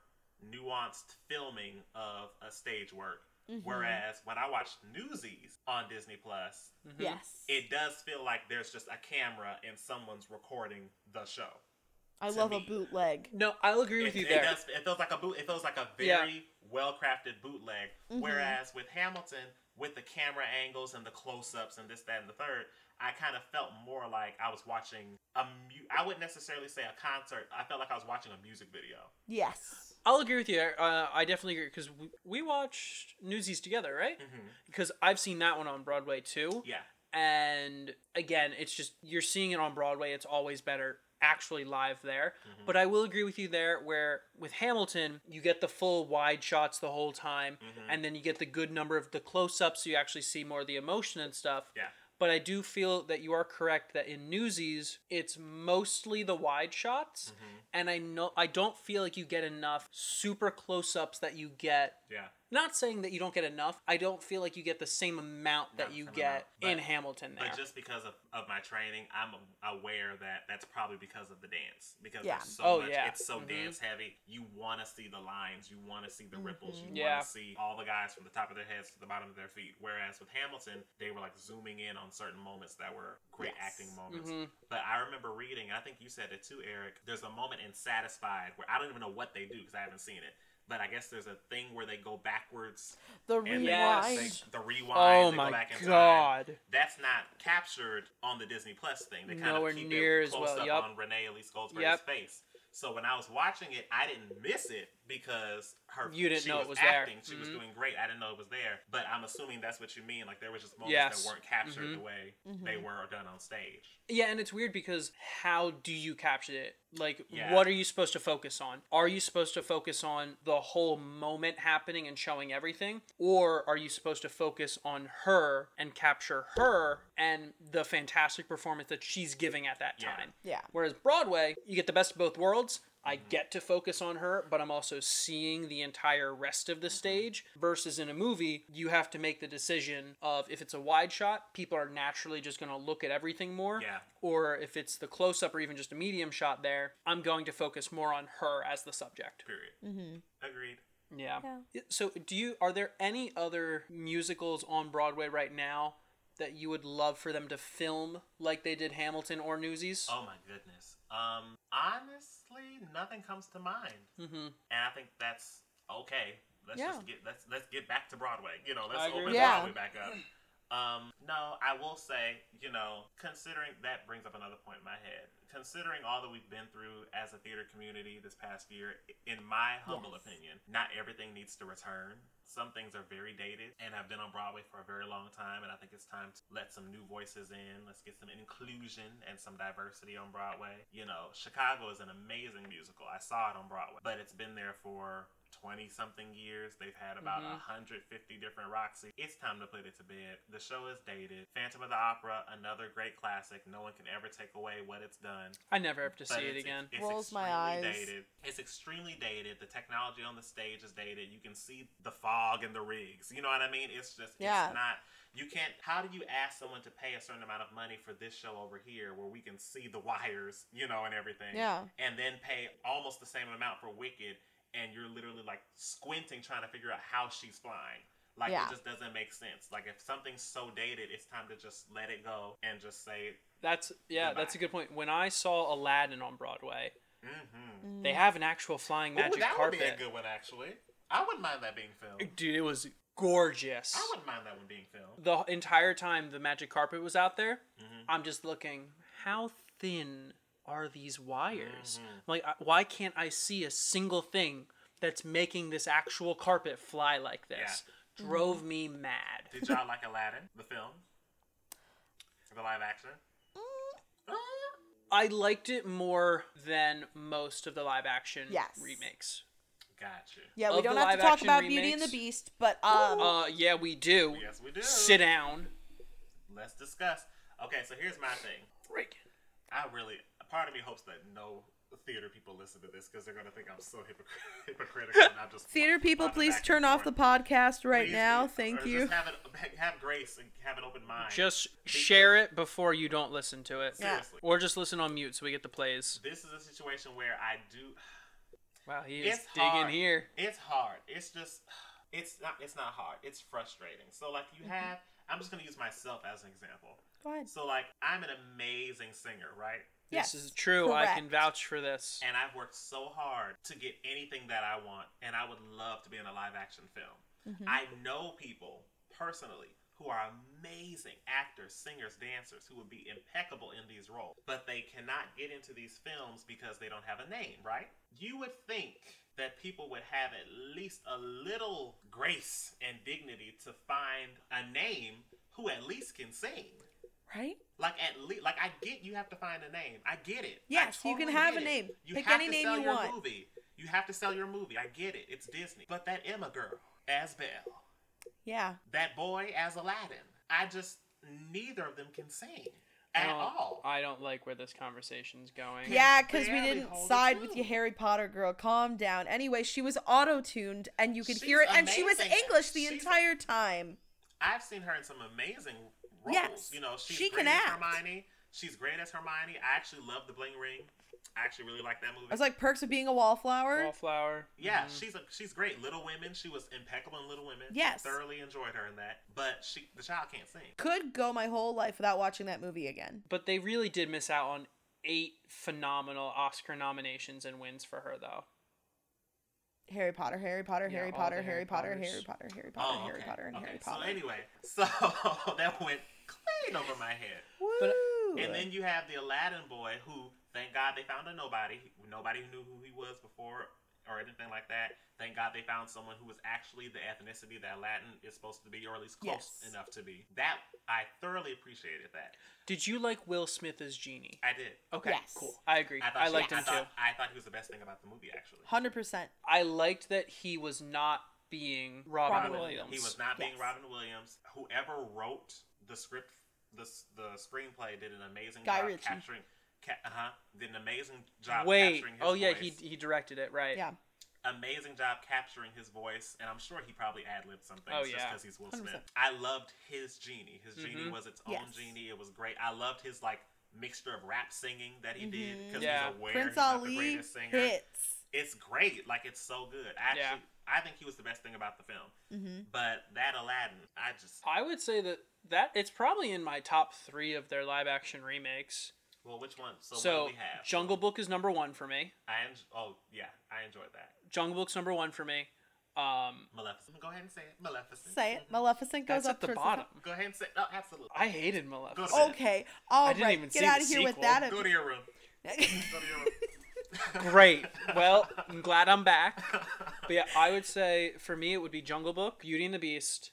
Speaker 3: nuanced filming of a stage work.
Speaker 2: Mm-hmm.
Speaker 3: Whereas when I watched Newsies on Disney Plus,
Speaker 1: Mhm.
Speaker 2: Yes.
Speaker 3: it does feel like there's just a camera and someone's recording the show.
Speaker 2: I
Speaker 3: to
Speaker 2: love a bootleg.
Speaker 1: No, I'll agree with
Speaker 3: It,
Speaker 1: you
Speaker 3: it
Speaker 1: there.
Speaker 3: does. It feels like a boot. It feels like a
Speaker 1: Yeah.
Speaker 3: very well crafted bootleg.
Speaker 2: Mhm.
Speaker 3: Whereas with Hamilton, with the camera angles and the close ups and this, that, and the third, I kind of felt more like I was watching a. Mu- I wouldn't necessarily say a concert. I felt like I was watching a music video.
Speaker 2: Yes.
Speaker 1: I'll agree with you. Uh, I definitely agree because we, we watched Newsies together, right?
Speaker 3: hmm
Speaker 1: Because I've seen that one on Broadway too.
Speaker 3: Yeah.
Speaker 1: And again, it's just you're seeing it on Broadway. It's always better actually live there.
Speaker 3: Mhm.
Speaker 1: But I will agree with you there where with Hamilton, you get the full wide shots the whole time
Speaker 3: Mhm.
Speaker 1: and then you get the good number of the close-ups so you actually see more of the emotion and stuff.
Speaker 3: Yeah.
Speaker 1: But I do feel that you are correct that in Newsies, it's mostly the wide shots
Speaker 3: Mhm.
Speaker 1: and I know I don't feel like you get enough super close-ups that you get
Speaker 3: Yeah.
Speaker 1: Not saying that you don't get enough. I don't feel like you get the same amount that
Speaker 3: Not
Speaker 1: you get
Speaker 3: amount, but-
Speaker 1: in Hamilton there.
Speaker 3: But just because of, of my training, I'm aware that that's probably because of the dance. Because
Speaker 2: Yeah.
Speaker 3: there's so
Speaker 1: Oh,
Speaker 3: much,
Speaker 1: yeah.
Speaker 3: it's so
Speaker 1: Mhm.
Speaker 3: dance heavy. You want to see the lines, you want to see the ripples, you
Speaker 2: Mhm.
Speaker 1: Yeah.
Speaker 3: want to see all the guys from the top of their heads to the bottom of their feet. Whereas with Hamilton, they were like zooming in on certain moments that were great
Speaker 2: Yes.
Speaker 3: acting moments.
Speaker 1: Mhm.
Speaker 3: But I remember reading, I think you said it too, Eric. There's a moment in Satisfied where I don't even know what they do because I haven't seen it. But I guess there's a thing where they go backwards
Speaker 2: The
Speaker 3: and they-
Speaker 2: rewind.
Speaker 3: they, the rewind.
Speaker 1: Oh
Speaker 3: they
Speaker 1: my
Speaker 3: go back in time
Speaker 1: god.
Speaker 3: that's not captured on the Disney Plus thing. They kind
Speaker 1: Nowhere
Speaker 3: of keep
Speaker 1: near
Speaker 3: it close
Speaker 1: well,
Speaker 3: up
Speaker 1: yup.
Speaker 3: on Renee Elise Goldsberry's
Speaker 1: Yep.
Speaker 3: face. So when I was watching it, I didn't miss it because her
Speaker 1: You didn't
Speaker 3: she
Speaker 1: know
Speaker 3: was
Speaker 1: it was there.
Speaker 3: acting. She was
Speaker 1: Mhm.
Speaker 3: doing great. I didn't know it was there. But I'm assuming that's what you mean. Like there was just moments
Speaker 1: Yes.
Speaker 3: that weren't captured
Speaker 1: Mhm.
Speaker 3: the way
Speaker 2: Mhm.
Speaker 3: they were done on stage.
Speaker 1: Yeah, and it's weird because how do you capture it? Like,
Speaker 3: Yeah.
Speaker 1: what are you supposed to focus on? Are you supposed to focus on the whole moment happening and showing everything? Or are you supposed to focus on her and capture her and the fantastic performance that she's giving at that
Speaker 3: Yeah.
Speaker 1: time?
Speaker 2: Yeah.
Speaker 1: Whereas Broadway, you get the best of both worlds. I get to focus on her, but I'm also seeing the entire rest of the stage. Versus in a movie, you have to make the decision of if it's a wide shot, people are naturally just going to look at everything more.
Speaker 3: Yeah.
Speaker 1: Or if it's the close up or even just a medium shot there, I'm going to focus more on her as the subject.
Speaker 3: Period.
Speaker 2: Mm-hmm.
Speaker 3: Agreed.
Speaker 1: Yeah.
Speaker 2: Yeah.
Speaker 1: Yeah, So, do you are there any other musicals on Broadway right now that you would love for them to film like they did Hamilton or Newsies?
Speaker 3: Oh my goodness. Um, honestly, nothing comes to mind,
Speaker 1: Mm-hmm.
Speaker 3: and I think that's okay. Let's
Speaker 2: Yeah.
Speaker 3: just get let's let's get back to Broadway. You know, let's
Speaker 1: I
Speaker 3: open
Speaker 1: with
Speaker 2: that.
Speaker 3: Broadway back up. Um, no, I will say, you know, considering that brings up another point in my head. Considering all that we've been through as a theater community this past year, in my humble
Speaker 2: Yes.
Speaker 3: opinion, not everything needs to return. Some things are very dated and have been on Broadway for a very long time, and I think it's time to let some new voices in. Let's get some inclusion and some diversity on Broadway. You know, Chicago is an amazing musical. I saw it on Broadway, but it's been there for 20 something years. They've had about
Speaker 1: Mhm.
Speaker 3: 150 different Roxy. It's time to put it to bed. The show is dated. Phantom of the Opera, another great classic. No one can ever take away what it's done.
Speaker 1: I never have to
Speaker 3: But
Speaker 1: see it again.
Speaker 3: It's
Speaker 2: Rolls my
Speaker 3: extremely
Speaker 2: eyes.
Speaker 3: dated. It's extremely dated. The technology on the stage is dated. You can see the fog and the rigs. You know what I mean? It's just
Speaker 2: Yeah.
Speaker 3: it's not you can't how do you ask someone to pay a certain amount of money for this show over here where we can see the wires, you know, and everything.
Speaker 2: Yeah.
Speaker 3: And then pay almost the same amount for Wicked and you're literally like squinting trying to figure out how she's flying. Like
Speaker 2: Yeah.
Speaker 3: it just doesn't make sense. Like if something's so dated, it's time to just let it go and just say,
Speaker 1: That's yeah,
Speaker 3: Goodbye.
Speaker 1: that's a good point. When I saw Aladdin on Broadway,
Speaker 3: mm-hmm.
Speaker 1: they have an actual flying magic
Speaker 3: Ooh, that
Speaker 1: carpet.
Speaker 3: would be a good one, actually. I wouldn't mind that being filmed.
Speaker 1: Dude, it was gorgeous.
Speaker 3: I wouldn't mind that one being filmed.
Speaker 1: The entire time the magic carpet was out there,
Speaker 3: Mhm.
Speaker 1: I'm just looking, how thin are these wires?
Speaker 3: Mhm.
Speaker 1: Like, why can't I see a single thing that's making this actual carpet fly like this? Drove me mad.
Speaker 3: Did y'all like Aladdin, the film? The live action?
Speaker 2: Mm.
Speaker 1: I liked it more than most of the live action
Speaker 2: Yes.
Speaker 1: remakes.
Speaker 3: Gotcha.
Speaker 2: Yeah, we
Speaker 1: Of
Speaker 2: don't have to talk
Speaker 1: action
Speaker 2: about Beauty and the? Beast, but um,
Speaker 1: Uh, yeah, we do.
Speaker 3: Yes, we do.
Speaker 1: Sit down.
Speaker 3: Let's discuss. Okay, so here's my thing.
Speaker 1: Right.
Speaker 3: I really, part of me hopes that no theater people listen to this because they're gonna think I'm so hypocr- (laughs) hypocritical. and I'm just
Speaker 2: Theater people, please
Speaker 3: back and
Speaker 2: turn off the podcast right
Speaker 3: Please
Speaker 2: now.
Speaker 3: do.
Speaker 2: Thank
Speaker 3: Or
Speaker 2: you.
Speaker 3: Just have, it, have grace and have an open mind.
Speaker 1: Just share it before you don't listen to it.
Speaker 2: Yeah.
Speaker 1: Or just listen on mute so we get the plays.
Speaker 3: This is a situation where I do. (sighs)
Speaker 1: Wow, he is
Speaker 3: It's
Speaker 1: digging
Speaker 3: hard.
Speaker 1: here.
Speaker 3: It's hard. It's just. (sighs) It's not. It's not hard. It's frustrating. So like you mm-hmm. have. I'm just gonna use myself as an example.
Speaker 2: Go ahead.
Speaker 3: So like I'm an amazing singer, right?
Speaker 2: Yes,
Speaker 1: this is true. I can vouch for this.
Speaker 3: And I've worked so hard to get anything that I want, and I would love to be in a live action film.
Speaker 2: Mhm.
Speaker 3: I know people personally who are amazing actors, singers, dancers who would be impeccable in these roles, but they cannot get into these films because they don't have a name, right? You would think that people would have at least a little grace and dignity to find a name who at least can sing.
Speaker 2: Right?
Speaker 3: Like at least, like I get you have to find a name. I get it. I
Speaker 2: Yes, you can
Speaker 3: totally
Speaker 2: have
Speaker 3: get
Speaker 2: a
Speaker 3: it.
Speaker 2: name.
Speaker 3: You
Speaker 2: Pick
Speaker 3: have
Speaker 2: any
Speaker 3: to
Speaker 2: name
Speaker 3: sell
Speaker 2: you
Speaker 3: your
Speaker 2: want.
Speaker 3: movie. You have to sell your movie. I get it. It's Disney. But that Emma girl as Belle,
Speaker 2: Yeah.
Speaker 3: that boy as Aladdin. I just neither of them can sing
Speaker 1: I
Speaker 3: at
Speaker 1: don't-
Speaker 3: all.
Speaker 1: I don't like where this conversation's going.
Speaker 2: Yeah, because we didn't side with
Speaker 3: through.
Speaker 2: you, Harry Potter girl. Calm down. Anyway, she was auto tuned and you could
Speaker 3: She's
Speaker 2: hear it, and she was. English the
Speaker 3: She's a-
Speaker 2: entire time.
Speaker 3: I've seen her in some amazing roles.
Speaker 2: Yes,
Speaker 3: You know, she's
Speaker 2: she
Speaker 3: great
Speaker 2: can
Speaker 3: as
Speaker 2: act.
Speaker 3: Hermione. She's great as Hermione. I actually love the Bling Ring. I actually really like that movie.
Speaker 2: I was like, perks of being a wallflower.
Speaker 1: Wallflower.
Speaker 3: Yeah,
Speaker 1: Mhm.
Speaker 3: she's a she's great. Little Women, she was impeccable in Little Women.
Speaker 2: Yes.
Speaker 3: thoroughly enjoyed her in that. But she, the child can't sing.
Speaker 2: Could go my whole life without watching that movie again.
Speaker 1: But they really did miss out on eight phenomenal Oscar nominations and wins for her, though.
Speaker 2: Harry Potter, Harry Potter,
Speaker 1: Yeah,
Speaker 2: Harry Potter,
Speaker 1: the
Speaker 2: Harry
Speaker 1: Harry
Speaker 2: Potter, Harry Potter, Harry Potter,
Speaker 3: oh,
Speaker 2: Harry. Potter, and
Speaker 3: okay.
Speaker 2: Harry
Speaker 3: So
Speaker 2: Potter.
Speaker 3: anyway, (laughs) so (laughs) that went clean over my head.
Speaker 2: Uh, Woo!
Speaker 3: And then you have the Aladdin boy, who thank God they found a nobody. Nobody who knew who he was before or anything like that. Thank God they found someone who was actually the ethnicity that Aladdin is supposed to be, or at least close
Speaker 2: Yes.
Speaker 3: enough to be. That I thoroughly appreciated that.
Speaker 1: Did you like Will Smith as Genie?
Speaker 3: I did.
Speaker 1: Okay,
Speaker 2: Yes.
Speaker 1: cool. I agree.
Speaker 3: I,
Speaker 1: I
Speaker 3: she-
Speaker 1: liked
Speaker 3: I
Speaker 1: him too.
Speaker 3: thought, I thought he was the best thing about the movie, actually.
Speaker 2: Hundred percent.
Speaker 1: I liked that he was not being Robin,
Speaker 2: Robin
Speaker 1: Williams.
Speaker 3: He was not being
Speaker 2: Yes.
Speaker 3: Robin Williams. Whoever wrote the script, the the screenplay, did an amazing
Speaker 2: Guy
Speaker 3: job
Speaker 2: Ritchie.
Speaker 3: capturing. Ca- uh huh. Did an amazing job.
Speaker 1: Wait.
Speaker 3: capturing his voice.
Speaker 1: Oh yeah,
Speaker 3: voice.
Speaker 1: he he directed it right.
Speaker 2: Yeah.
Speaker 3: amazing job capturing his voice, and I'm sure he probably ad libbed something
Speaker 1: Oh,
Speaker 3: just
Speaker 1: yeah.
Speaker 3: because he's Will
Speaker 2: 100%.
Speaker 3: Smith. I loved his genie. His genie
Speaker 1: Mhm.
Speaker 3: was its own
Speaker 2: Yes.
Speaker 3: genie. It was great. I loved his like mixture of rap singing that he did
Speaker 2: Mhm.
Speaker 3: because
Speaker 1: Yeah.
Speaker 3: he's aware
Speaker 2: Prince
Speaker 3: he's not the
Speaker 2: Ali
Speaker 3: greatest singer.
Speaker 2: hits.
Speaker 3: It's great. Like it's so good. Actually,
Speaker 1: Yeah.
Speaker 3: I think he was the best thing about the film.
Speaker 2: Mm-hmm.
Speaker 3: But that Aladdin, I just
Speaker 1: I would say that that it's probably in my top three of their live action remakes.
Speaker 3: well, which one? So,
Speaker 1: So,
Speaker 3: what do we have?
Speaker 1: Jungle Book is number one for me.
Speaker 3: I en- oh yeah, I enjoyed that.
Speaker 1: Jungle Book's number one for me. Um,
Speaker 3: Maleficent. Go ahead and say it. Maleficent.
Speaker 2: Say it. Maleficent goes
Speaker 1: that's
Speaker 2: up
Speaker 1: at the
Speaker 2: towards
Speaker 1: bottom.
Speaker 3: Go ahead and say. No, absolutely.
Speaker 1: I hated Maleficent.
Speaker 3: Go to bed.
Speaker 2: Okay. All
Speaker 1: I didn't even
Speaker 2: Get
Speaker 1: see
Speaker 2: out of here with that.
Speaker 3: Go to your room. Go to your room. (laughs)
Speaker 1: Great. Well, (laughs) I'm glad I'm back. But yeah, I would say for me it would be Jungle Book, Beauty and the Beast,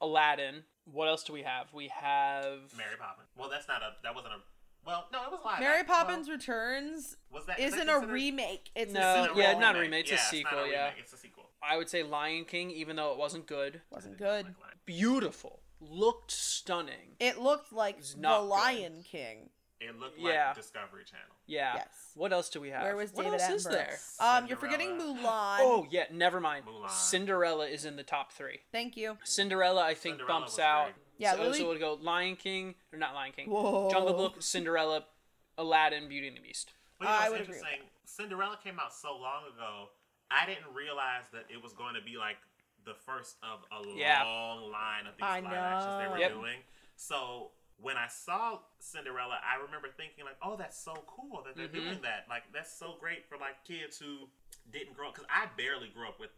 Speaker 1: Aladdin. What else do we have? We have
Speaker 3: Mary Poppins. Well, that's not a. That wasn't a. Well, no, it was live.
Speaker 2: Mary
Speaker 3: act-
Speaker 2: Poppins
Speaker 3: well,
Speaker 2: Returns
Speaker 3: was that is that
Speaker 2: isn't a remake. It's
Speaker 1: No,
Speaker 2: a sequel.
Speaker 1: yeah, not a remake, it's a
Speaker 3: Yeah,
Speaker 1: sequel,
Speaker 3: not a
Speaker 1: yeah.
Speaker 3: remake, It's a sequel.
Speaker 1: I would say Lion King, even though it wasn't good.
Speaker 2: Wasn't good.
Speaker 3: Like
Speaker 1: Beautiful. Looked stunning.
Speaker 2: It looked like
Speaker 1: It's
Speaker 2: The
Speaker 1: not good.
Speaker 2: Lion King.
Speaker 3: It looked
Speaker 1: Yeah.
Speaker 3: like Discovery Channel.
Speaker 1: Yeah.
Speaker 2: Yes.
Speaker 1: What else do we have?
Speaker 2: Where was
Speaker 1: what
Speaker 2: David
Speaker 1: else is there?
Speaker 2: Um, you're forgetting
Speaker 3: Cinderella. (gasps)
Speaker 2: Mulan.
Speaker 1: Oh yeah, never mind.
Speaker 3: Mulan.
Speaker 1: Cinderella is in the top three.
Speaker 2: Thank you.
Speaker 1: Cinderella, I think,
Speaker 3: Cinderella
Speaker 1: bumps out.
Speaker 3: great.
Speaker 2: Yeah,
Speaker 1: so,
Speaker 2: Lily-
Speaker 1: so it would go Lion King or not Lion King.
Speaker 2: Whoa.
Speaker 1: Jungle Book, Cinderella, Aladdin, Beauty and the Beast.
Speaker 3: But you know,
Speaker 2: I
Speaker 3: it's
Speaker 2: would agree.
Speaker 3: Cinderella came out so long ago. I didn't realize that it was going to be like the first of a
Speaker 1: Yeah.
Speaker 3: long line of these
Speaker 2: I
Speaker 3: live actions they were
Speaker 1: Yep.
Speaker 3: doing. So when I saw Cinderella, I remember thinking like, "Oh, that's so cool that they're
Speaker 1: Mhm.
Speaker 3: doing that. Like, that's so great for like kids who didn't grow up." Because I barely grew up with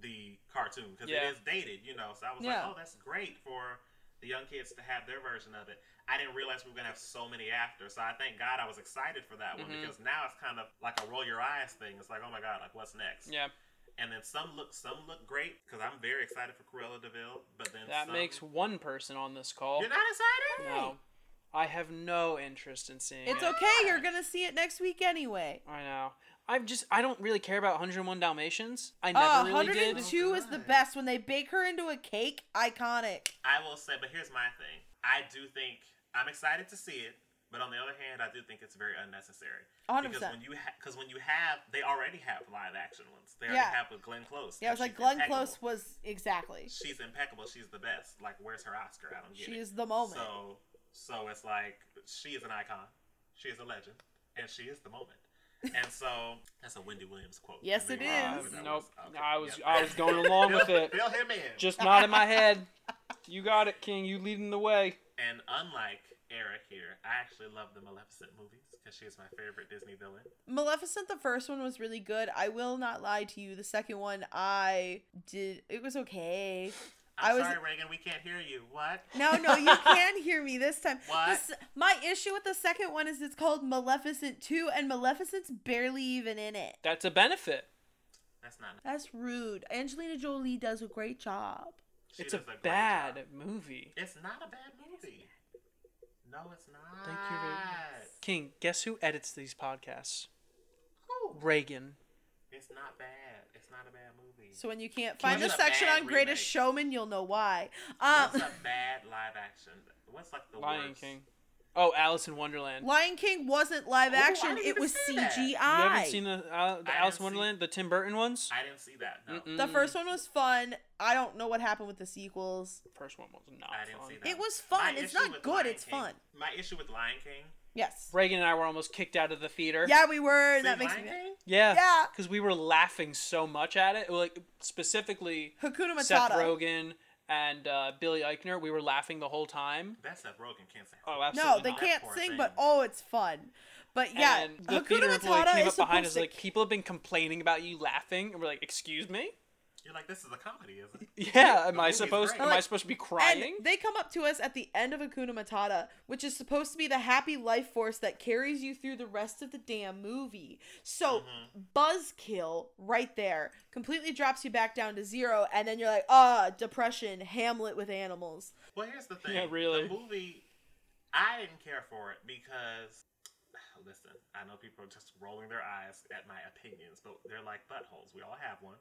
Speaker 3: the cartoon because
Speaker 1: Yeah.
Speaker 3: it is dated, you know. So I was
Speaker 2: Yeah.
Speaker 3: like, "Oh, that's great for." The young kids to have their version of it. I didn't realize we were gonna have so many after. So I thank God I was excited for that one
Speaker 1: Mhm.
Speaker 3: because now it's kind of like a roll your eyes thing. It's like, oh my God, like what's next?
Speaker 1: Yeah,
Speaker 3: And then some look some look great because I'm very excited for Cruella de Vil. But then
Speaker 1: that
Speaker 3: some-
Speaker 1: makes one person on this call.
Speaker 3: you're not excited.
Speaker 1: No, I have no interest in seeing it.
Speaker 2: It's
Speaker 1: it.
Speaker 2: okay. You're gonna see it next week anyway.
Speaker 1: I know. I've just I don't really care about 101 Dalmatians. I never
Speaker 2: Uh,
Speaker 1: really did.
Speaker 2: 102 is the best. When they bake her into a cake, iconic.
Speaker 3: I will say, but here's my thing. I do think I'm excited to see it But on the other hand, I do think it's very unnecessary.
Speaker 2: 100%.
Speaker 3: Because when you because when you have they already have live action ones. They
Speaker 2: Yeah.
Speaker 3: already have with Glenn Close.
Speaker 2: Yeah, I was like
Speaker 3: she's
Speaker 2: Glenn
Speaker 3: impeccable.
Speaker 2: Close was exactly.
Speaker 3: She's impeccable. She's the best. Like, where's her Oscar? I don't get
Speaker 2: She
Speaker 3: it.
Speaker 2: is the moment.
Speaker 3: So, so it's like she is an icon. She is a legend, and she is the moment. And so that's a Wendy Williams quote. (laughs)
Speaker 2: Yes,
Speaker 3: it is. mean,
Speaker 2: it
Speaker 3: wow,
Speaker 2: is.
Speaker 3: that
Speaker 1: Nope.
Speaker 3: okay,
Speaker 1: I was
Speaker 3: yeah.
Speaker 1: I was going along with (laughs) it.
Speaker 3: Fill him in.
Speaker 1: Just not in my head. You got it, King. You leading the way.
Speaker 3: And unlike Eric here, I actually love the Maleficent movies because she is my favorite Disney villain.
Speaker 2: Maleficent, the first one was really good. I will not lie to you. The second one, I did. It was okay.
Speaker 3: I'm
Speaker 2: I was-
Speaker 3: sorry, Reagan, we can't hear you. What?
Speaker 2: No, no, you (laughs) can hear me this time.
Speaker 3: What?
Speaker 2: This- my issue with the second one is it's called Maleficent 2, and Maleficent's barely even in it.
Speaker 1: That's a benefit.
Speaker 3: That's not.
Speaker 2: That's rude. Angelina Jolie does a great job.
Speaker 3: She
Speaker 1: it's a
Speaker 3: does great
Speaker 1: bad
Speaker 3: job.
Speaker 1: movie.
Speaker 3: It's not a bad movie. No, it's not.
Speaker 1: Thank you, Reagan. King, guess who edits these podcasts?
Speaker 3: Who?
Speaker 1: Reagan.
Speaker 3: It's not bad. It's not a bad movie.
Speaker 2: So when you can't find the section
Speaker 3: bad
Speaker 2: on Greatest
Speaker 3: remake.
Speaker 2: Showman, you'll know why. Um,
Speaker 3: What's a bad live action? What's like the
Speaker 1: Lion
Speaker 3: worst?
Speaker 1: King. Oh, Alice in Wonderland.
Speaker 2: Lion King wasn't live
Speaker 3: Ooh,
Speaker 2: action;
Speaker 3: didn't
Speaker 2: it was
Speaker 3: see that.
Speaker 2: CGI.
Speaker 3: You
Speaker 1: You haven't seen the, uh, the Alice
Speaker 3: didn't
Speaker 1: in
Speaker 3: see-
Speaker 1: Wonderland, the Tim Burton ones?
Speaker 3: I didn't see that. No,
Speaker 1: Mm-mm.
Speaker 2: The first one was fun. I don't know what happened with the sequels.
Speaker 1: The First one was not
Speaker 3: I didn't
Speaker 1: fun.
Speaker 3: see that.
Speaker 2: It was fun.
Speaker 3: My
Speaker 2: It's not good,
Speaker 3: Lion
Speaker 2: it's
Speaker 3: King-
Speaker 2: fun.
Speaker 3: My issue with Lion King.
Speaker 2: Yes.
Speaker 1: Reagan and I were almost kicked out of the theater.
Speaker 2: Yeah, we were.
Speaker 3: See,
Speaker 2: that makes
Speaker 3: Lion
Speaker 2: me.
Speaker 3: King?
Speaker 1: Yeah.
Speaker 2: Yeah.
Speaker 1: Because we were laughing so much at it. Like, specifically,
Speaker 2: Hakuna
Speaker 1: Seth
Speaker 2: Matata.
Speaker 1: Rogen and uh, Billy Eichner. We were laughing the whole time.
Speaker 3: That's Seth Rogen can't say.
Speaker 1: Oh, absolutely.
Speaker 2: No, they
Speaker 1: not.
Speaker 2: can't sing,
Speaker 3: thing.
Speaker 2: but oh, it's fun. But yeah,
Speaker 1: and the
Speaker 2: Hakuna
Speaker 1: theater employee
Speaker 2: Matata
Speaker 1: came up behind us
Speaker 2: to-
Speaker 1: like, people have been complaining about you laughing, and we're like, excuse me?
Speaker 3: You're like, this is a comedy, isn't it? (laughs)
Speaker 1: Yeah, am I supposed?
Speaker 3: great.
Speaker 1: Am I supposed to be
Speaker 2: And
Speaker 1: crying?
Speaker 2: they come up to us at the end of Hakuna Matata, which is supposed to be the happy life force that carries you through the rest of the damn movie. So,
Speaker 3: Mm-hmm.
Speaker 2: Buzzkill right there completely drops you back down to zero, and then you're like, ah, depression, Hamlet with animals.
Speaker 3: Well, here's the (laughs) thing.
Speaker 1: Yeah, really.
Speaker 3: The movie, I didn't care for it because, listen, I know people are just rolling their eyes at my opinions, but they're like buttholes. We all have one,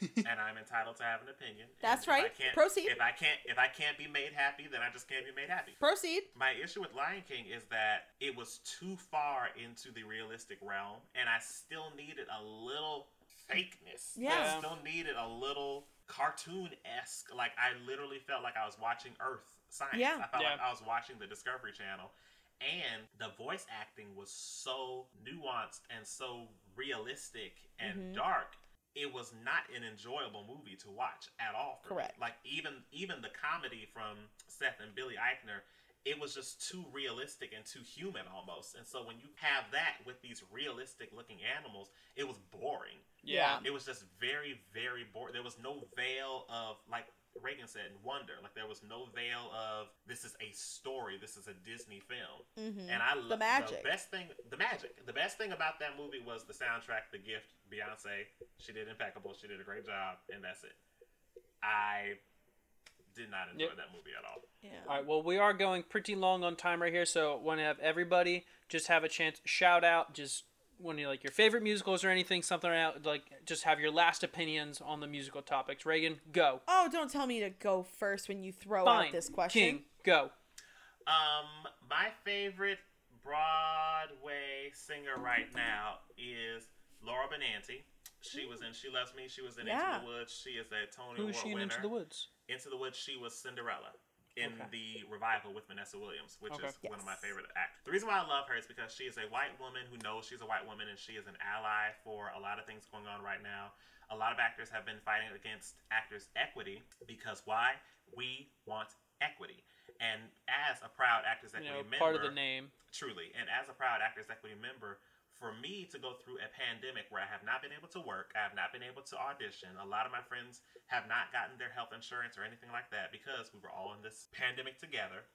Speaker 3: (laughs) and I'm entitled to have an opinion.
Speaker 2: That's
Speaker 3: if I
Speaker 2: right.
Speaker 3: can't-
Speaker 2: Proceed.
Speaker 3: If I can't, if I can't be made happy, then I just can't be made happy.
Speaker 2: Proceed.
Speaker 3: My issue with Lion King is that it was too far into the realistic realm, and I still needed a little fakeness.
Speaker 2: Yeah.
Speaker 3: I still needed a little cartoon esque. Like I literally felt like I was watching Earth Science.
Speaker 2: Yeah.
Speaker 3: I felt
Speaker 1: Yeah.
Speaker 3: like I was watching the Discovery Channel. And the voice acting was so nuanced and so realistic and
Speaker 2: Mhm.
Speaker 3: dark. It was not an enjoyable movie to watch at all. For me.
Speaker 2: Correct.
Speaker 3: Like even even the comedy from Seth and Billy Eichner, it was just too realistic and too human almost. And so when you have that with these realistic looking animals, it was boring.
Speaker 1: yeah.
Speaker 3: It was just very, very boring. There was no veil of like Reagan said, wonder. Like there was no veil of this is a story. This is a Disney film.
Speaker 2: Mm-hmm.
Speaker 3: And I love
Speaker 2: The magic.
Speaker 3: The best thing, the magic. The best thing about that movie was the soundtrack, The Gift. Beyonce, she did impeccable. She did a great job, and that's it. I did not enjoy
Speaker 1: Yep.
Speaker 3: that movie at all.
Speaker 2: Yeah.
Speaker 1: All right. Well, we are going pretty long on time right here, so want to have everybody just have a chance shout out just one of your, like your favorite musicals or anything, something out like just have your last opinions on the musical topics. Reagan, go.
Speaker 2: Oh, don't tell me to go first when you throw
Speaker 1: Fine.
Speaker 2: out this question.
Speaker 1: King, go.
Speaker 3: Um, my favorite Broadway singer right now is Laura Benanti. She was in She Loves Me. She was in
Speaker 2: Yeah.
Speaker 3: Into the Woods. She is a Tony
Speaker 1: Who
Speaker 3: Award
Speaker 1: is she in
Speaker 3: winner.
Speaker 1: Into the Woods?
Speaker 3: Into the Woods, she was Cinderella in
Speaker 1: Okay.
Speaker 3: the revival with Vanessa Williams, which
Speaker 1: Okay.
Speaker 3: is one of my favorite acts. The reason why I love her is because she is a white woman who knows she's a white woman and she is an ally for a lot of things going on right now. A lot of actors have been fighting against actors' equity because why? We want equity. And as a proud Actors
Speaker 1: You
Speaker 3: Equity
Speaker 1: know,
Speaker 3: member,
Speaker 1: part of the name.
Speaker 3: truly, and as a proud Actors Equity member, for me to go through a pandemic where I have not been able to work, I have not been able to audition. A lot of my friends have not gotten their health insurance or anything like that because we were all in this pandemic together.